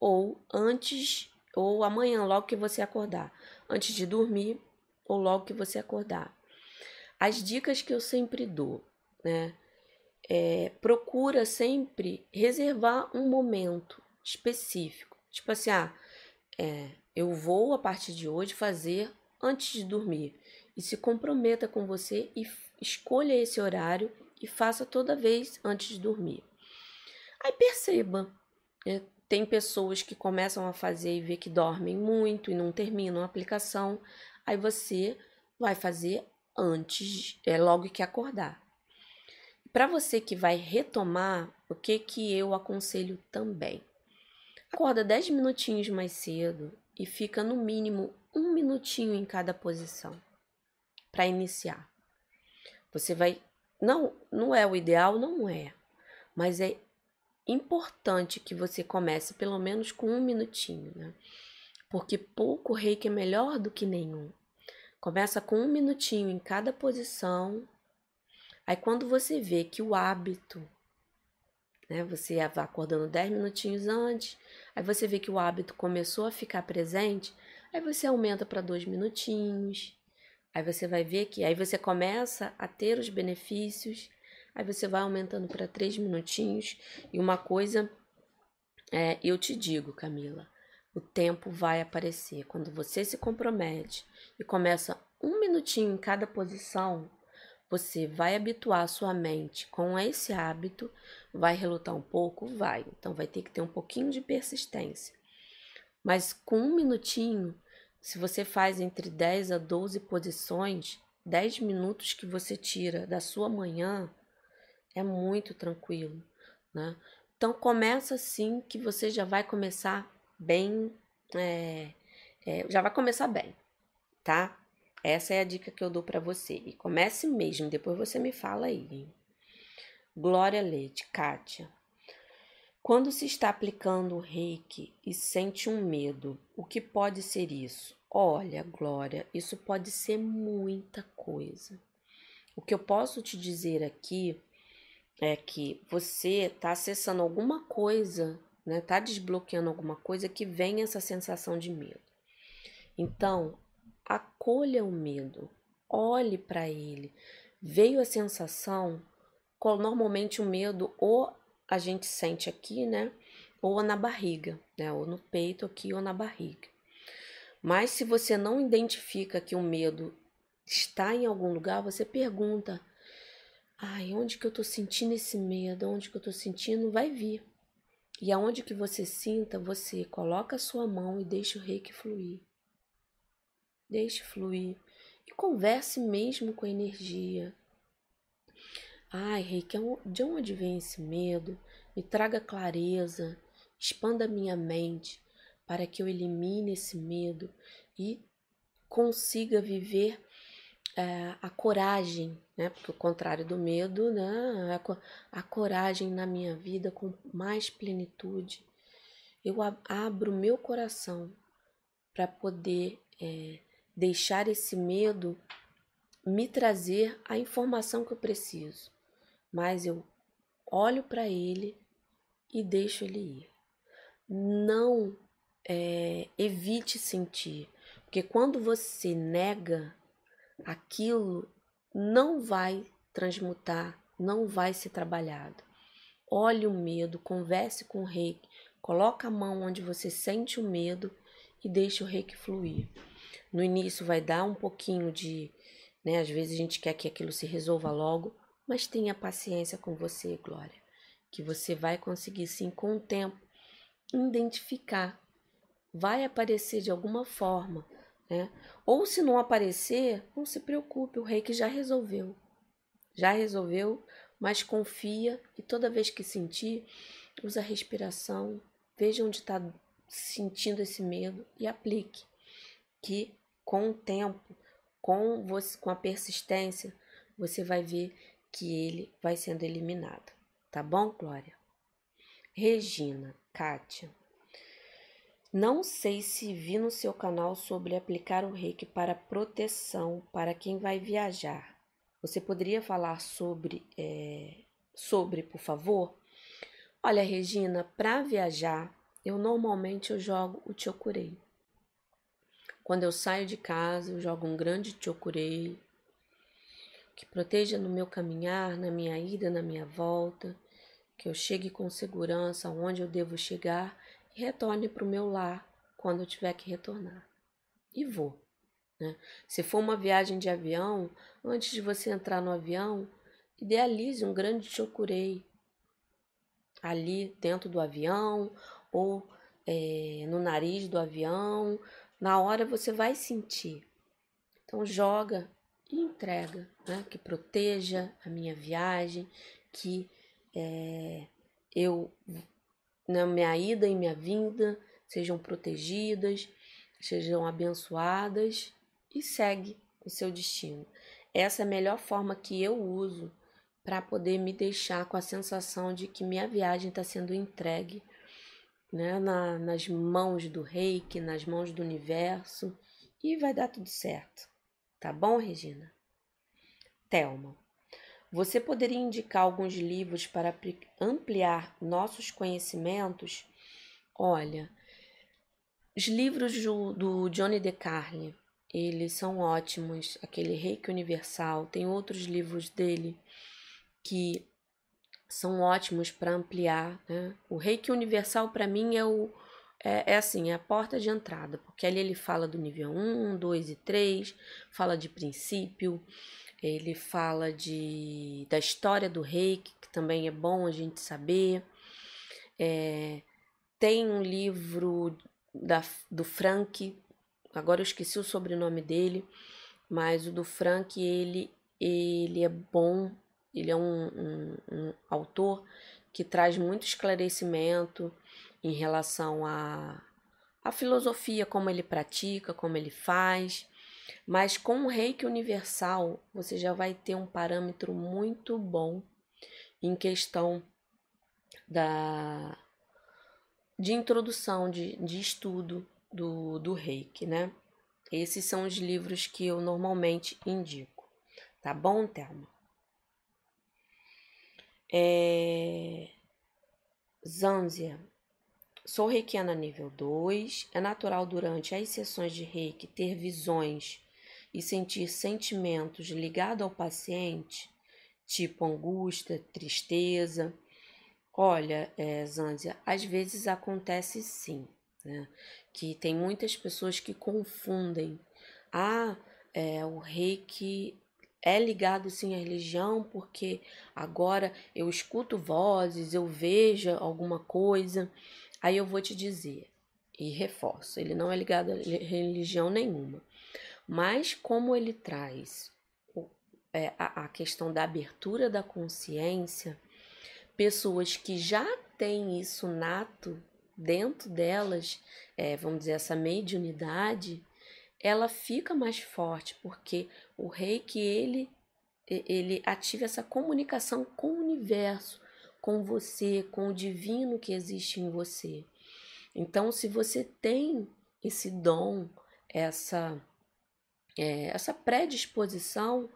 ou antes, ou amanhã, logo que você acordar, antes de dormir, ou logo que você acordar. As dicas que eu sempre dou, né? É, procura sempre reservar um momento específico. Tipo assim, ah, é, eu vou a partir de hoje fazer antes de dormir. E se comprometa com você e escolha esse horário e faça toda vez antes de dormir. Aí perceba, né? tem pessoas que começam a fazer e vê que dormem muito e não terminam a aplicação. Aí você vai fazer antes, é logo que acordar. Para você que vai retomar, o que que eu aconselho também? Acorda 10 minutinhos mais cedo e fica no mínimo um minutinho em cada posição para iniciar. Você vai. Não, não é o ideal, não é. Mas é importante que você comece pelo menos com um minutinho, né? Porque pouco reiki é melhor do que nenhum. Começa com um minutinho em cada posição. Aí quando você vê que o hábito né? Você vai acordando 10 minutinhos antes, aí você vê que o hábito começou a ficar presente, aí você aumenta para dois minutinhos, aí você vai ver que aí você começa a ter os benefícios, aí você vai aumentando para três minutinhos, e uma coisa é, eu te digo, Camila, o tempo vai aparecer. Quando você se compromete e começa um minutinho em cada posição, você vai habituar a sua mente com esse hábito, vai relutar um pouco? Vai. Então vai ter que ter um pouquinho de persistência. Mas com um minutinho, se você faz entre 10 a 12 posições, 10 minutos que você tira da sua manhã, é muito tranquilo, né? Então começa assim que você já vai começar bem, é, é, já vai começar bem, tá? Essa é a dica que eu dou para você. E comece mesmo, depois você me fala aí. Glória Leite, Kátia. Quando se está aplicando o reiki e sente um medo, o que pode ser isso? Olha, Glória, isso pode ser muita coisa. O que eu posso te dizer aqui é que você está acessando alguma coisa, né? Está desbloqueando alguma coisa que vem essa sensação de medo. Então, acolha o medo, olhe para ele. Veio a sensação, normalmente o medo ou a gente sente aqui, né? Ou na barriga, né? Ou no peito aqui ou na barriga. Mas se você não identifica que o medo está em algum lugar, você pergunta: "Ai, onde que eu tô sentindo esse medo? Onde que eu tô sentindo?" Vai vir. E aonde que você sinta, você coloca a sua mão e deixa o reiki fluir. Deixe fluir. E converse mesmo com a energia. Ai, reiki, de onde vem esse medo? Me traga clareza, expanda minha mente para que eu elimine esse medo e consiga viver é, a coragem, né? Porque o contrário do medo, né? A, a coragem na minha vida com mais plenitude. Eu abro meu coração para poder é, deixar esse medo me trazer a informação que eu preciso. Mas eu olho para ele e deixo ele ir. Não é, evite sentir, porque quando você nega aquilo não vai transmutar, não vai ser trabalhado. Olhe o medo, converse com o reiki, coloca a mão onde você sente o medo e deixe o reiki fluir. No início vai dar um pouquinho de, né, às vezes a gente quer que aquilo se resolva logo, mas tenha paciência com você, Glória, que você vai conseguir sim com o tempo identificar. Vai aparecer de alguma forma né? Ou se não aparecer, não se preocupe, o reiki já resolveu. Já resolveu, mas confia e toda vez que sentir, usa a respiração, veja onde está sentindo esse medo e aplique. Que com o tempo, com, você, com a persistência, você vai ver que ele vai sendo eliminado. Tá bom, Glória? Regina, Kátia. Não sei se vi no seu canal sobre aplicar o reiki para proteção para quem vai viajar. Você poderia falar sobre, é, sobre, por favor? Olha, Regina, para viajar, eu normalmente eu jogo o chokurei. Quando eu saio de casa, eu jogo um grande chokurei que proteja no meu caminhar, na minha ida, na minha volta, que eu chegue com segurança aonde eu devo chegar retorne para o meu lar quando eu tiver que retornar. E vou. Né? Se for uma viagem de avião, antes de você entrar no avião, idealize um grande chokurei ali dentro do avião ou é, no nariz do avião. Na hora você vai sentir. Então joga e entrega, né? que proteja a minha viagem, que é, eu na minha ida e minha vinda sejam protegidas, sejam abençoadas e segue o seu destino. Essa é a melhor forma que eu uso para poder me deixar com a sensação de que minha viagem está sendo entregue né, na, nas mãos do reiki, nas mãos do universo e vai dar tudo certo. Tá bom, Regina? Thelma. Você poderia indicar alguns livros para ampliar nossos conhecimentos? Olha, os livros do, do Johnny DeCarli, eles são ótimos. Aquele Reiki Universal, tem outros livros dele que são ótimos para ampliar. Né? O Reiki Universal, para mim, é o, é, é, assim, é a porta de entrada, porque ali ele fala do nível 1, 2 e 3, fala de princípio, ele fala de, da história do reiki, que também é bom a gente saber. É, tem um livro da, do Frank, agora eu esqueci o sobrenome dele, mas o do Frank, ele, ele é bom, ele é um, um, um autor que traz muito esclarecimento em relação à a, a filosofia, como ele pratica, como ele faz. Mas com o reiki universal, você já vai ter um parâmetro muito bom em questão da de introdução, de, de estudo do, do reiki, né? Esses são os livros que eu normalmente indico. Tá bom, Thelma? É... Zanzia. Sou reikiana nível 2. É natural durante as sessões de reiki ter visões e sentir sentimentos ligados ao paciente, tipo angústia, tristeza. Olha, é, às vezes acontece sim, né? Que tem muitas pessoas que confundem. Ah, é, o reiki é ligado sim à religião, porque agora eu escuto vozes, eu vejo alguma coisa. Aí eu vou te dizer e reforço, ele não é ligado a religião nenhuma. Mas como ele traz é, a, questão da abertura da consciência, pessoas que já têm isso nato dentro delas, é, vamos dizer, essa mediunidade, ela fica mais forte, porque o rei que ele ele ativa essa comunicação com o universo, com você, com o divino que existe em você. Então, se você tem esse dom, essa é, essa predisposição,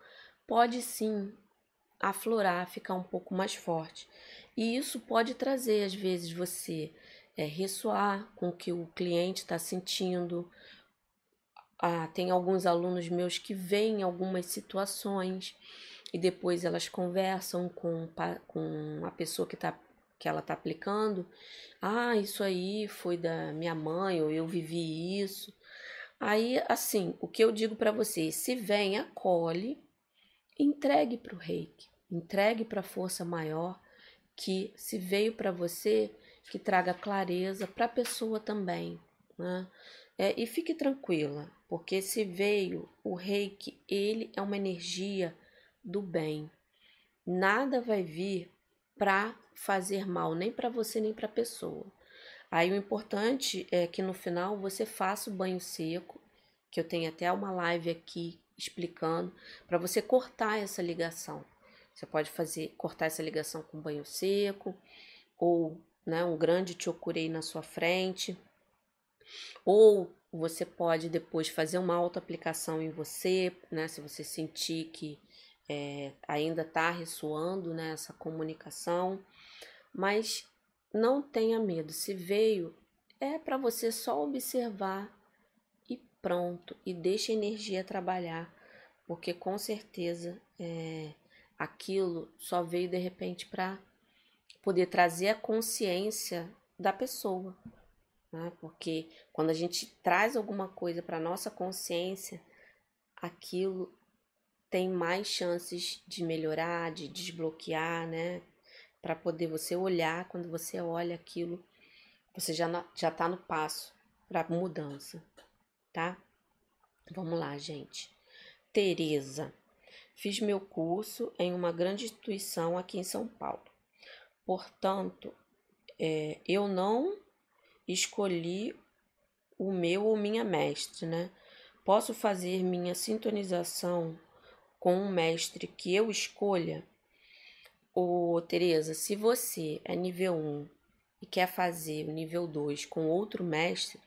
pode sim aflorar, ficar um pouco mais forte. E isso pode trazer, às vezes, você é, ressoar com o que o cliente está sentindo, ah, tem alguns alunos meus que veem algumas situações e depois elas conversam com, com a pessoa que, tá, que ela está aplicando. Ah, isso aí foi da minha mãe, ou eu vivi isso. Aí, assim, o que eu digo para vocês: se vem, acolhe, entregue para o reiki, entregue para a força maior que se veio para você, que traga clareza para a pessoa também. Né? É, e fique tranquila, porque se veio o reiki, ele é uma energia do bem. Nada vai vir para fazer mal, nem para você, nem para a pessoa. Aí o importante é que no final você faça o banho seco, que eu tenho até uma live aqui explicando, para você cortar essa ligação. Você pode fazer cortar essa ligação com banho seco ou né, um grande chokurei na sua frente ou você pode depois fazer uma auto-aplicação em você, né? Se você sentir que é, ainda está ressoando né, essa comunicação. Mas não tenha medo. Se veio, é para você só observar e pronto. E deixa a energia trabalhar. Porque com certeza é, aquilo só veio de repente para poder trazer a consciência da pessoa né? porque quando a gente traz alguma coisa para nossa consciência, aquilo tem mais chances de melhorar, de desbloquear, né? Para poder você olhar, quando você olha aquilo, você já já está no passo para mudança, tá? Vamos lá, gente. Tereza, fiz meu curso em uma grande instituição aqui em São Paulo. Portanto, é, eu não escolhi o meu ou minha mestre, né? Posso fazer minha sintonização com um mestre que eu escolha? Ô, Tereza, se você é nível 1 e quer fazer o nível 2 com outro mestre,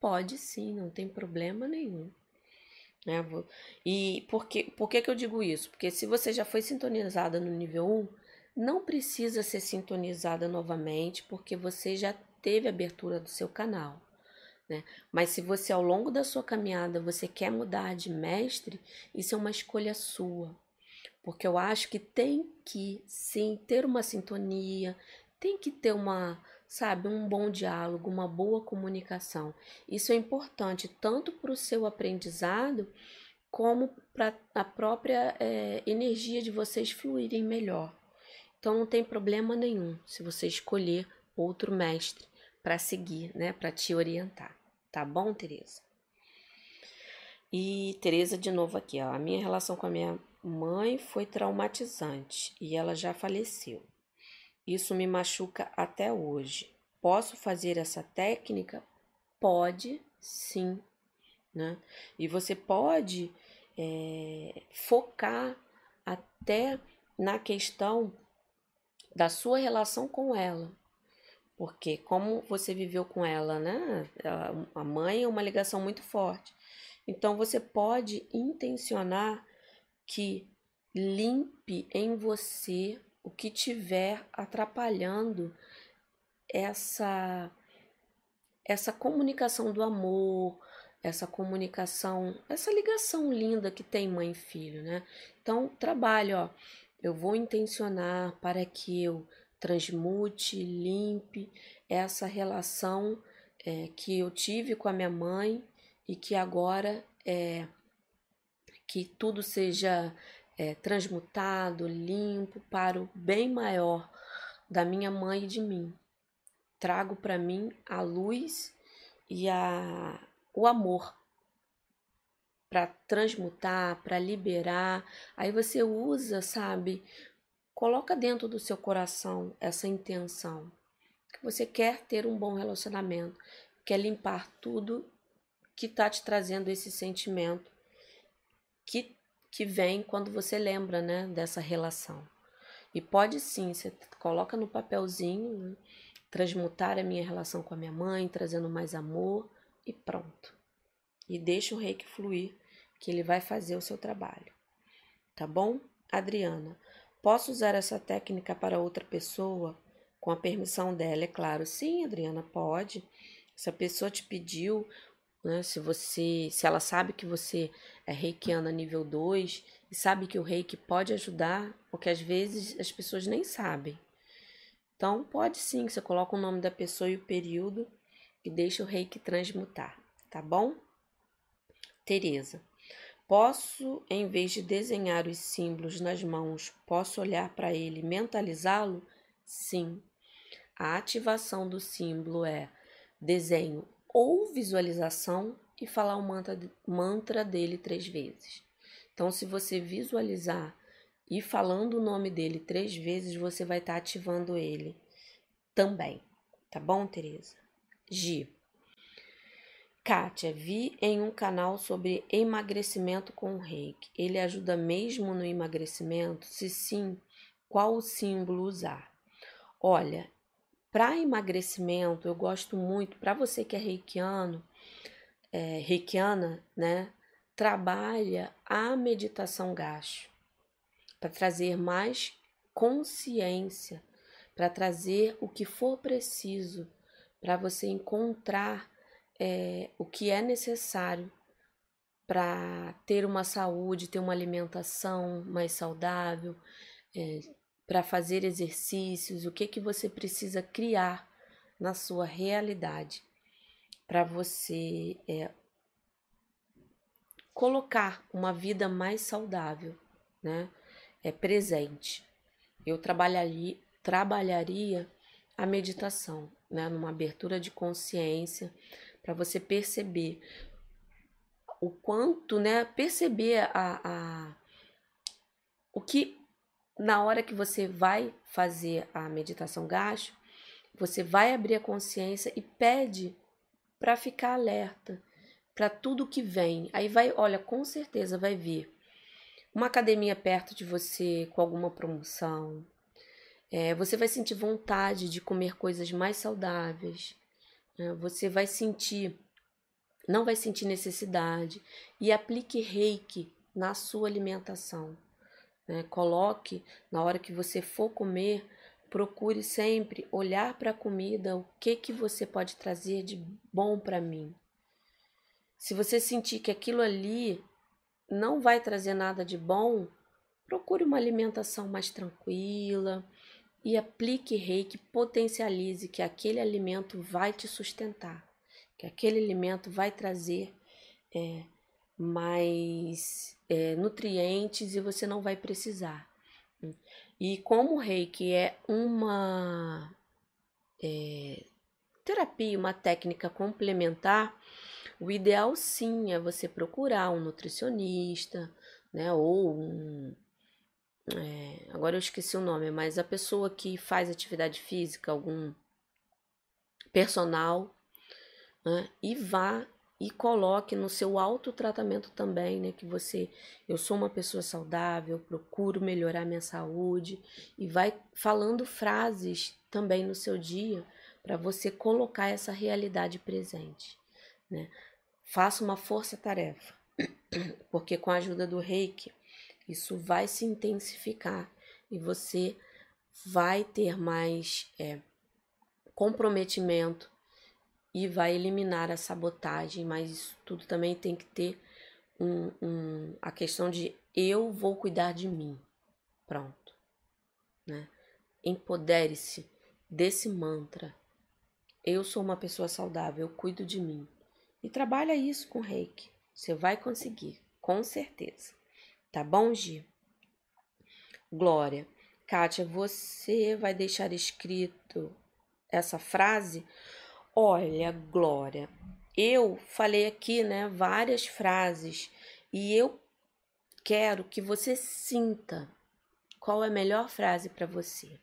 pode sim, não tem problema nenhum. Né? E por que, por que, que eu digo isso? Porque se você já foi sintonizada no nível 1, não precisa ser sintonizada novamente, porque você já teve abertura do seu canal. Né? Mas se você ao longo da sua caminhada você quer mudar de mestre, isso é uma escolha sua. Porque eu acho que tem que sim ter uma sintonia, tem que ter uma, sabe, um bom diálogo, uma boa comunicação. Isso é importante tanto para o seu aprendizado como para a própria é, energia de vocês fluírem melhor. Então não tem problema nenhum se você escolher outro mestre para seguir, né, para te orientar. Tá bom, Teresa? E Teresa de novo aqui, ó. A minha relação com a minha mãe foi traumatizante e ela já faleceu. Isso me machuca até hoje. Posso fazer essa técnica? Pode, sim, né? E você pode é, focar até na questão da sua relação com ela. Porque como você viveu com ela, né? A mãe é uma ligação muito forte. Então você pode intencionar que limpe em você o que tiver atrapalhando essa essa comunicação do amor, essa comunicação, essa ligação linda que tem mãe e filho, né? Então, trabalho, ó, eu vou intencionar para que eu transmute, limpe essa relação é, que eu tive com a minha mãe e que agora é que tudo seja é, transmutado, limpo para o bem maior da minha mãe e de mim. Trago para mim a luz e a, o amor para transmutar, para liberar. Aí você usa, sabe? Coloca dentro do seu coração essa intenção que você quer ter um bom relacionamento, quer limpar tudo que está te trazendo esse sentimento que, que vem quando você lembra, né, dessa relação. E pode sim, você coloca no papelzinho, né, transmutar a minha relação com a minha mãe, trazendo mais amor e pronto. E deixa o reiki fluir, que ele vai fazer o seu trabalho. Tá bom? Adriana, posso usar essa técnica para outra pessoa? Com a permissão dela, é claro. Sim, Adriana, pode. Se a pessoa te pediu, né, se você, se ela sabe que você é reikiana nível 2 e sabe que o reiki pode ajudar, porque às vezes as pessoas nem sabem. Então, pode sim, você coloca o nome da pessoa e o período e deixa o reiki transmutar, tá bom? Tereza. Posso, em vez de desenhar os símbolos nas mãos, posso olhar para ele e mentalizá-lo? Sim. A ativação do símbolo é desenho ou visualização e falar o mantra, mantra dele três vezes. Então, se você visualizar e falando o nome dele três vezes, você vai estar tá ativando ele também. Tá bom, Tereza? Gi. Kátia, vi em um canal sobre emagrecimento com reiki. Ele ajuda mesmo no emagrecimento? Se sim, qual o símbolo usar? Olha, para emagrecimento, eu gosto muito, para você que é reikiano, é, reikiana, né? Trabalha a meditação gacho para trazer mais consciência, para trazer o que for preciso, para você encontrar é, o que é necessário para ter uma saúde, ter uma alimentação mais saudável, é, para fazer exercícios, o que que você precisa criar na sua realidade para você é, colocar uma vida mais saudável, né? É presente. Eu trabalharia, trabalharia a meditação, né? Numa abertura de consciência para você perceber o quanto, né? Perceber a, a o que na hora que você vai fazer a meditação gacho, você vai abrir a consciência e pede para ficar alerta para tudo que vem. Aí vai, olha, com certeza vai vir uma academia perto de você com alguma promoção. É, você vai sentir vontade de comer coisas mais saudáveis. Né? Você vai sentir, não vai sentir necessidade e aplique reiki na sua alimentação. Né? Coloque na hora que você for comer, procure sempre olhar para a comida, o que que você pode trazer de bom para mim. Se você sentir que aquilo ali não vai trazer nada de bom, procure uma alimentação mais tranquila, e aplique reiki, potencialize que aquele alimento vai te sustentar, que aquele alimento vai trazer é, mais é, nutrientes e você não vai precisar. E como o reiki é uma é, terapia, uma técnica complementar, o ideal sim é você procurar um nutricionista, né, ou um é, agora eu esqueci o nome, mas a pessoa que faz atividade física, algum personal, né, e vá e coloque no seu autotratamento também, né, que você, eu sou uma pessoa saudável, procuro melhorar minha saúde e vai falando frases também no seu dia para você colocar essa realidade presente, né? Faça uma força-tarefa, porque com a ajuda do Reiki isso vai se intensificar e você vai ter mais é, comprometimento e vai eliminar a sabotagem, mas isso tudo também tem que ter um, um, a questão de eu vou cuidar de mim. Pronto. né? Empodere-se desse mantra. Eu sou uma pessoa saudável, eu cuido de mim. E trabalha isso com reiki. Você vai conseguir, com certeza. Tá bom, Gi? Glória. Kátia, você vai deixar escrito essa frase? Olha, Glória, eu falei aqui, né, várias frases e eu quero que você sinta qual é a melhor frase para você.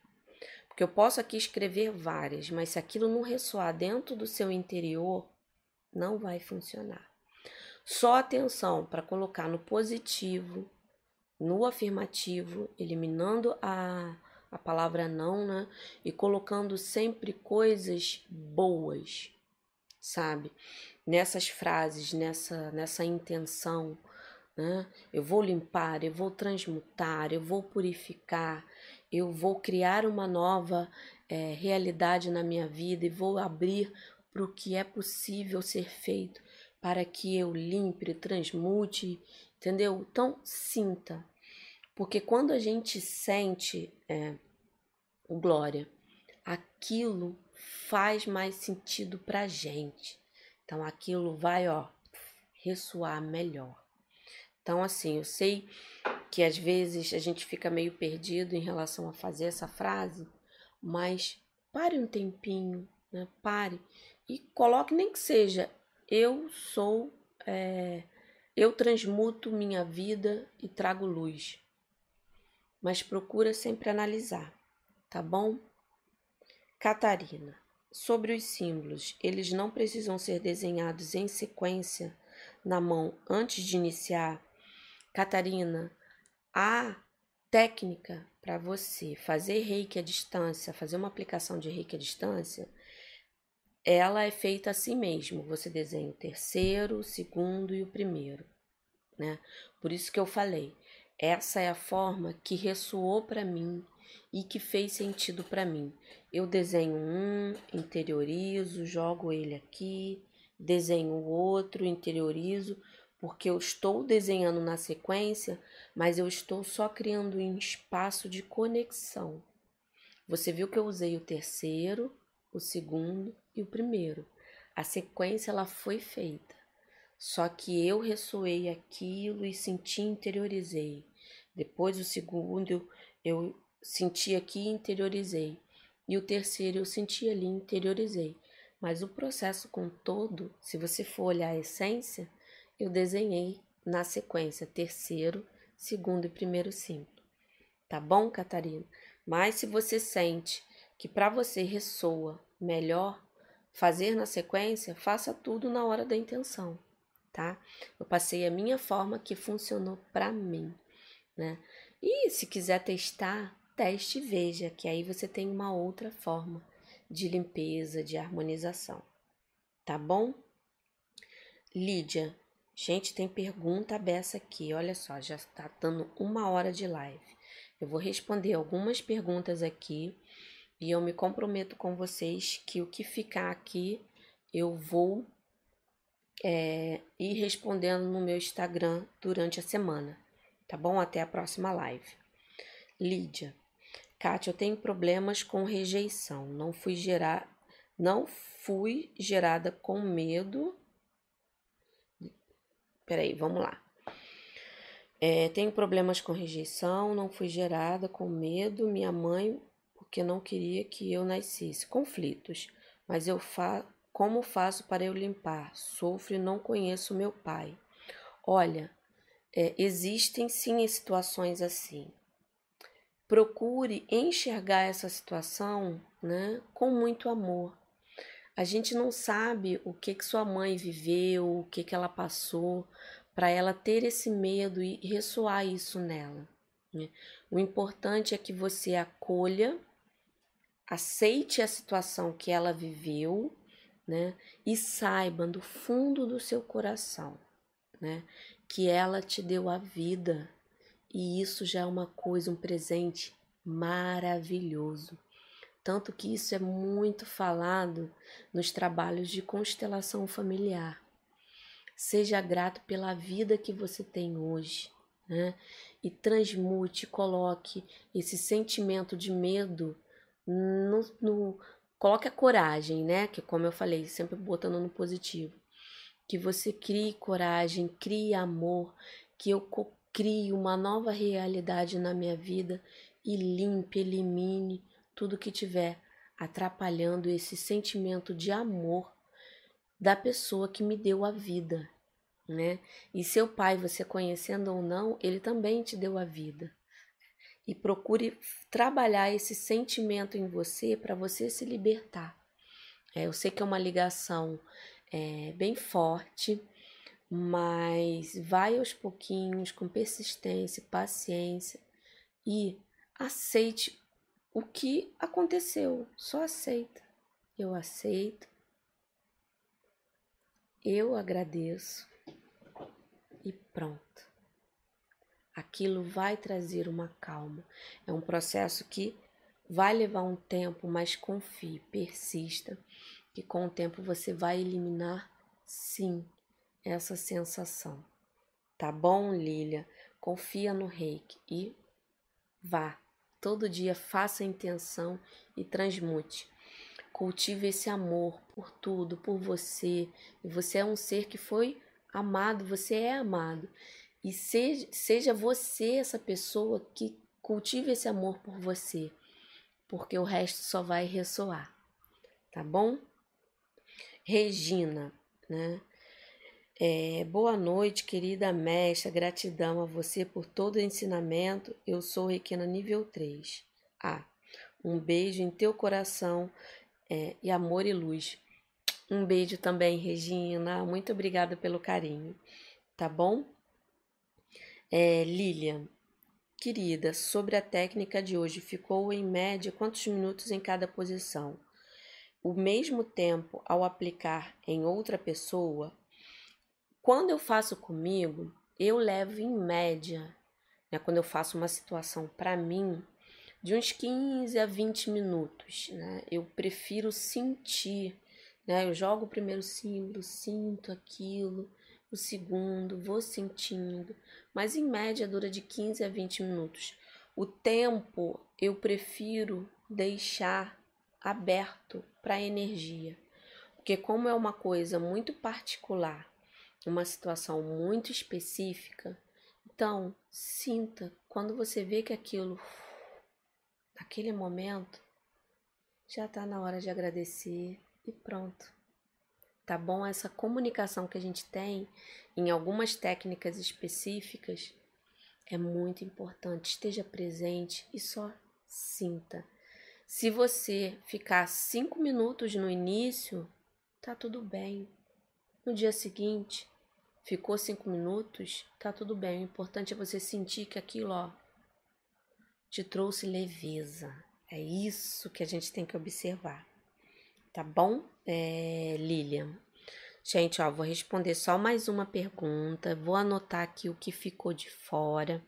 Porque eu posso aqui escrever várias, mas se aquilo não ressoar dentro do seu interior, não vai funcionar. Só atenção para colocar no positivo, no afirmativo, eliminando a, a palavra não, né? E colocando sempre coisas boas, sabe? Nessas frases, nessa, nessa intenção, né? Eu vou limpar, eu vou transmutar, eu vou purificar, eu vou criar uma nova é, realidade na minha vida e vou abrir para o que é possível ser feito para que eu limpe, transmute, entendeu? Então, sinta. Porque quando a gente sente é, o glória, aquilo faz mais sentido pra gente. Então, aquilo vai, ó, ressoar melhor. Então, assim, eu sei que às vezes a gente fica meio perdido em relação a fazer essa frase, mas pare um tempinho, né? Pare e coloque nem que seja eu sou, é, eu transmuto minha vida e trago luz. Mas procura sempre analisar, tá bom? Catarina, sobre os símbolos, eles não precisam ser desenhados em sequência na mão antes de iniciar Catarina, a técnica para você fazer reiki à distância, fazer uma aplicação de reiki à distância, ela é feita assim mesmo. Você desenha o terceiro, o segundo e o primeiro, né? Por isso que eu falei, essa é a forma que ressoou para mim e que fez sentido para mim. Eu desenho um, interiorizo, jogo ele aqui, desenho o outro, interiorizo, porque eu estou desenhando na sequência, mas eu estou só criando um espaço de conexão. Você viu que eu usei o terceiro, o segundo e o primeiro. A sequência ela foi feita. Só que eu ressoei aquilo e senti, interiorizei. Depois o segundo eu senti aqui e interiorizei. E o terceiro eu senti ali e interiorizei. Mas o processo com todo, se você for olhar a essência, eu desenhei na sequência terceiro, segundo e primeiro símbolo. Tá bom, Catarina? Mas se você sente que para você ressoa melhor fazer na sequência, faça tudo na hora da intenção, tá? Eu passei a minha forma que funcionou para mim, né? E se quiser testar, teste e veja, que aí você tem uma outra forma de limpeza, de harmonização. Tá bom? Lídia, Gente, tem pergunta aberta aqui. Olha só, já está dando uma hora de live. Eu vou responder algumas perguntas aqui e eu me comprometo com vocês que o que ficar aqui eu vou é, ir respondendo no meu Instagram durante a semana. Tá bom? Até a próxima live. Lídia. Kátia, eu tenho problemas com rejeição. Não fui gerar, não fui gerada com medo Peraí, vamos lá. É, tenho problemas com rejeição, não fui gerada com medo, minha mãe, porque não queria que eu nascesse. Conflitos, mas eu fa como faço para eu limpar? Sofro e não conheço meu pai. Olha, é, existem sim situações assim. Procure enxergar essa situação né, com muito amor. A gente não sabe o que que sua mãe viveu, o que que ela passou, para ela ter esse medo e ressoar isso nela. Né? O importante é que você acolha, aceite a situação que ela viveu, né? E saiba do fundo do seu coração, né? Que ela te deu a vida e isso já é uma coisa, um presente maravilhoso. Tanto que isso é muito falado nos trabalhos de constelação familiar. Seja grato pela vida que você tem hoje, né? E transmute, coloque esse sentimento de medo no, no coloque a coragem, né? Que como eu falei, sempre botando no positivo. Que você crie coragem, crie amor, que eu crie uma nova realidade na minha vida e limpe, elimine tudo que tiver atrapalhando esse sentimento de amor da pessoa que me deu a vida, né? E seu pai, você conhecendo ou não, ele também te deu a vida. E procure trabalhar esse sentimento em você para você se libertar. É, eu sei que é uma ligação é, bem forte, mas vai aos pouquinhos, com persistência, paciência e aceite o que aconteceu. Só aceita. Eu aceito. Eu agradeço e pronto. Aquilo vai trazer uma calma. É um processo que vai levar um tempo, mas confie, persista, que com o tempo você vai eliminar sim essa sensação. Tá bom, Lilia? Confia no reiki e vá. Todo dia faça a intenção e transmute. Cultive esse amor por tudo, por você. E você é um ser que foi amado, você é amado. E seja, seja você essa pessoa que cultive esse amor por você, porque o resto só vai ressoar, tá bom? Regina, né? É, boa noite, querida mestra. Gratidão a você por todo o ensinamento. Eu sou Requena nível 3. Ah, um beijo em teu coração é, e amor e luz. Um beijo também, Regina. Muito obrigada pelo carinho. Tá bom? É, Lilian, querida, sobre a técnica de hoje, ficou em média quantos minutos em cada posição? O mesmo tempo ao aplicar em outra pessoa? Quando eu faço comigo, eu levo em média, né, quando eu faço uma situação para mim, de uns 15 a 20 minutos. Né? Eu prefiro sentir né? Eu jogo o primeiro símbolo, sinto aquilo, o segundo, vou sentindo, mas em média dura de 15 a 20 minutos. O tempo eu prefiro deixar aberto para a energia, porque como é uma coisa muito particular, uma situação muito específica, então sinta quando você vê que aquilo naquele momento já está na hora de agradecer, e pronto. Tá bom? Essa comunicação que a gente tem em algumas técnicas específicas é muito importante. Esteja presente e só sinta. Se você ficar cinco minutos no início, tá tudo bem. No dia seguinte, ficou cinco minutos, tá tudo bem. O importante é você sentir que aquilo, ó, te trouxe leveza. É isso que a gente tem que observar tá bom, é, Lilian? Gente, ó, vou responder só mais uma pergunta, vou anotar aqui o que ficou de fora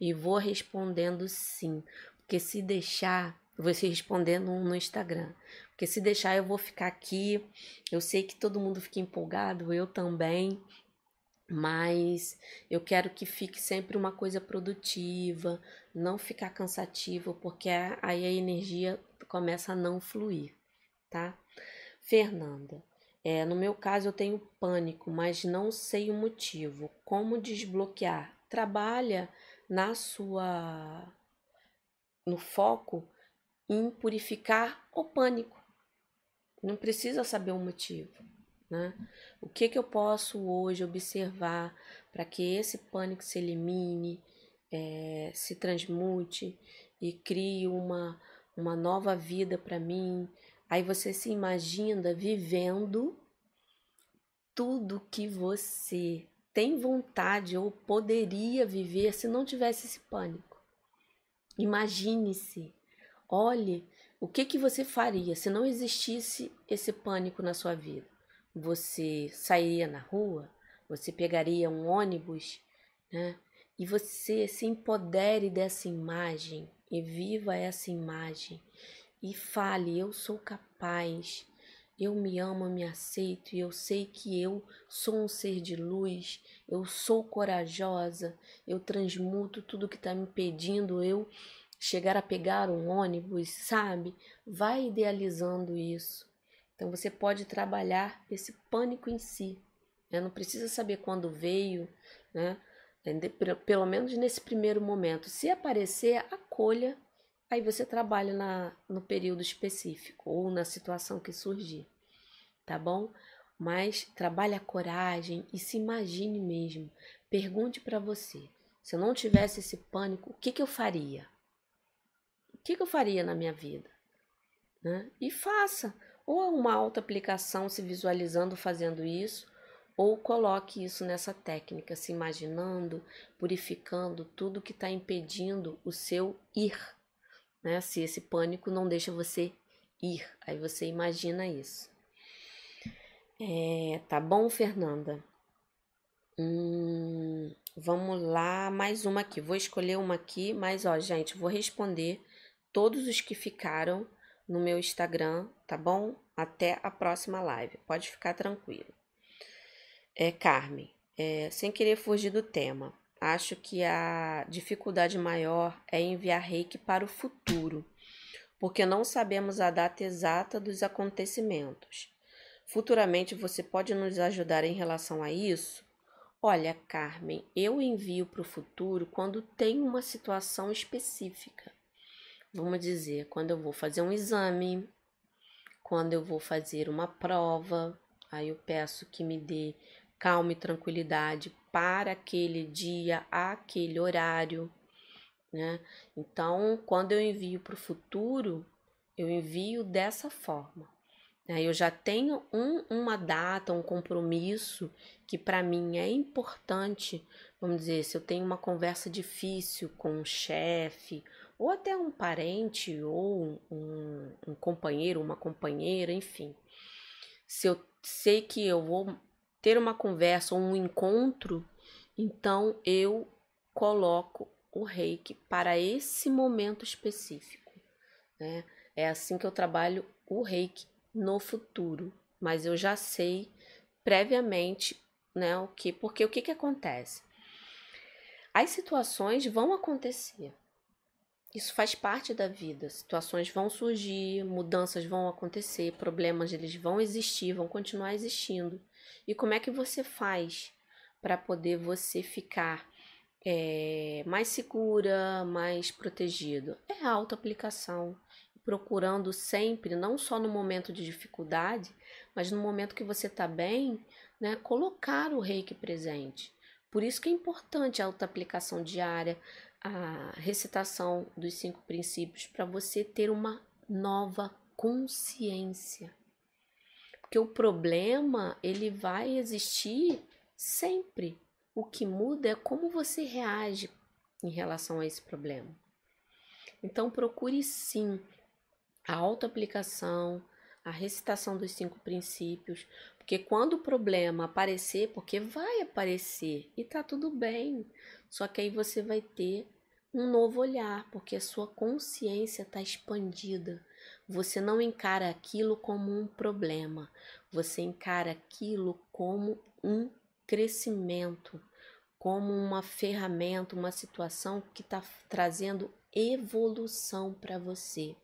e vou respondendo sim, porque se deixar, vou se respondendo no Instagram, porque se deixar eu vou ficar aqui, eu sei que todo mundo fica empolgado, eu também, mas eu quero que fique sempre uma coisa produtiva, não ficar cansativo, porque aí a energia começa a não fluir tá? Fernanda, é, no meu caso eu tenho pânico, mas não sei o motivo. Como desbloquear? Trabalha na sua no foco em purificar o pânico. Não precisa saber o motivo, né? O que que eu posso hoje observar para que esse pânico se elimine, é, se transmute e crie uma uma nova vida para mim, Aí você se imagina vivendo tudo que você tem vontade ou poderia viver se não tivesse esse pânico. Imagine-se, olhe o que, que você faria se não existisse esse pânico na sua vida. Você sairia na rua, você pegaria um ônibus, né? E você se empodere dessa imagem e viva essa imagem e fale: Eu sou capaz eu me amo, me aceito e eu sei que eu sou um ser de luz, eu sou corajosa, eu transmuto tudo que está me impedindo eu chegar a pegar um ônibus, sabe? Vai idealizando isso. Então você pode trabalhar esse pânico em si. Né? Não precisa saber quando veio, né? Pelo menos nesse primeiro momento. Se aparecer, acolha Aí você trabalha na, no período específico ou na situação que surgir, tá bom? Mas trabalhe a coragem e se imagine mesmo. Pergunte para você: se eu não tivesse esse pânico, o que, que eu faria? O que, que eu faria na minha vida? Né? E faça. Ou uma auto-aplicação se visualizando fazendo isso, ou coloque isso nessa técnica, se imaginando, purificando tudo que está impedindo o seu ir né? Se esse pânico não deixa você ir, aí você imagina isso. É, tá bom, Fernanda? Hum, vamos lá, mais uma aqui. Vou escolher uma aqui, mas ó, gente, vou responder todos os que ficaram no meu Instagram, tá bom? Até a próxima live. Pode ficar tranquilo. É, Carmen, é, sem querer fugir do tema. Acho que a dificuldade maior é enviar reiki para o futuro, porque não sabemos a data exata dos acontecimentos. Futuramente você pode nos ajudar em relação a isso? Olha, Carmen, eu envio para o futuro quando tem uma situação específica. Vamos dizer, quando eu vou fazer um exame, quando eu vou fazer uma prova, aí eu peço que me dê calma e tranquilidade para aquele dia, aquele horário, né? Então, quando eu envio para o futuro, eu envio dessa forma. Né? Eu já tenho um, uma data, um compromisso que para mim é importante. Vamos dizer, se eu tenho uma conversa difícil com um chefe, ou até um parente, ou um, um companheiro, uma companheira, enfim. Se eu sei que eu vou ter uma conversa ou um encontro, então eu coloco o reiki para esse momento específico. Né? É assim que eu trabalho o reiki no futuro, mas eu já sei previamente né, o que, porque o que, que acontece? As situações vão acontecer. Isso faz parte da vida. Situações vão surgir, mudanças vão acontecer, problemas eles vão existir, vão continuar existindo. E como é que você faz para poder você ficar é, mais segura, mais protegido? É a auto-aplicação, procurando sempre, não só no momento de dificuldade, mas no momento que você está bem, né, colocar o reiki presente. Por isso que é importante a auto-aplicação diária, a recitação dos cinco princípios, para você ter uma nova consciência. Porque o problema, ele vai existir sempre. O que muda é como você reage em relação a esse problema. Então procure sim a autoaplicação, a recitação dos cinco princípios, porque quando o problema aparecer, porque vai aparecer e tá tudo bem, só que aí você vai ter um novo olhar, porque a sua consciência está expandida, você não encara aquilo como um problema, você encara aquilo como um crescimento, como uma ferramenta, uma situação que está trazendo evolução para você.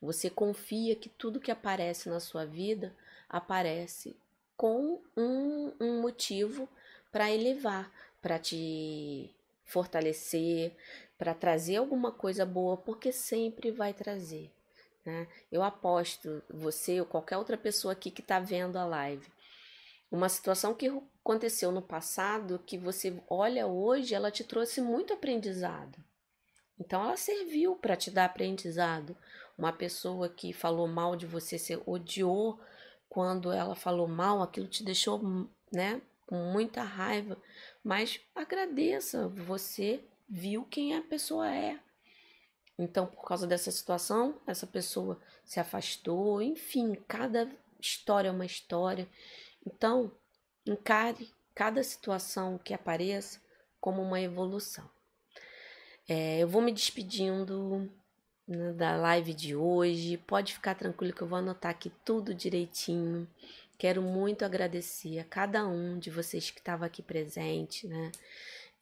Você confia que tudo que aparece na sua vida aparece com um, um motivo para elevar, para te fortalecer, para trazer alguma coisa boa, porque sempre vai trazer. Né? Eu aposto, você ou qualquer outra pessoa aqui que está vendo a live, uma situação que aconteceu no passado, que você olha hoje, ela te trouxe muito aprendizado. Então, ela serviu para te dar aprendizado. Uma pessoa que falou mal de você, você odiou quando ela falou mal, aquilo te deixou, né, com muita raiva. Mas agradeça, você viu quem a pessoa é. Então, por causa dessa situação, essa pessoa se afastou, enfim, cada história é uma história. Então, encare cada situação que apareça como uma evolução. É, eu vou me despedindo. né, da live de hoje. Pode ficar tranquilo que eu vou anotar aqui tudo direitinho. Quero muito agradecer a cada um de vocês que estava aqui presente, né?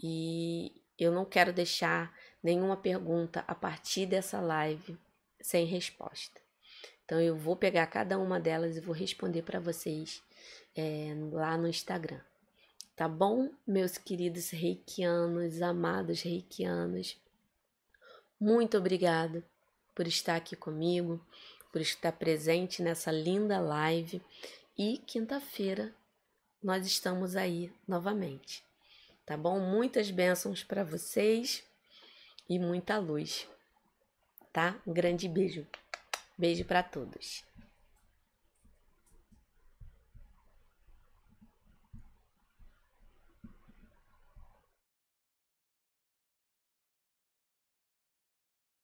E eu não quero deixar nenhuma pergunta a partir dessa live sem resposta. Então eu vou pegar cada uma delas e vou responder para vocês é, lá no Instagram. Tá bom, meus queridos reikianos, amados reikianos? Muito obrigada por estar aqui comigo, por estar presente nessa linda live. E quinta-feira nós estamos aí novamente. Tá bom? Muitas bênçãos para vocês e muita luz. Tá? Um grande beijo. Beijo para todos.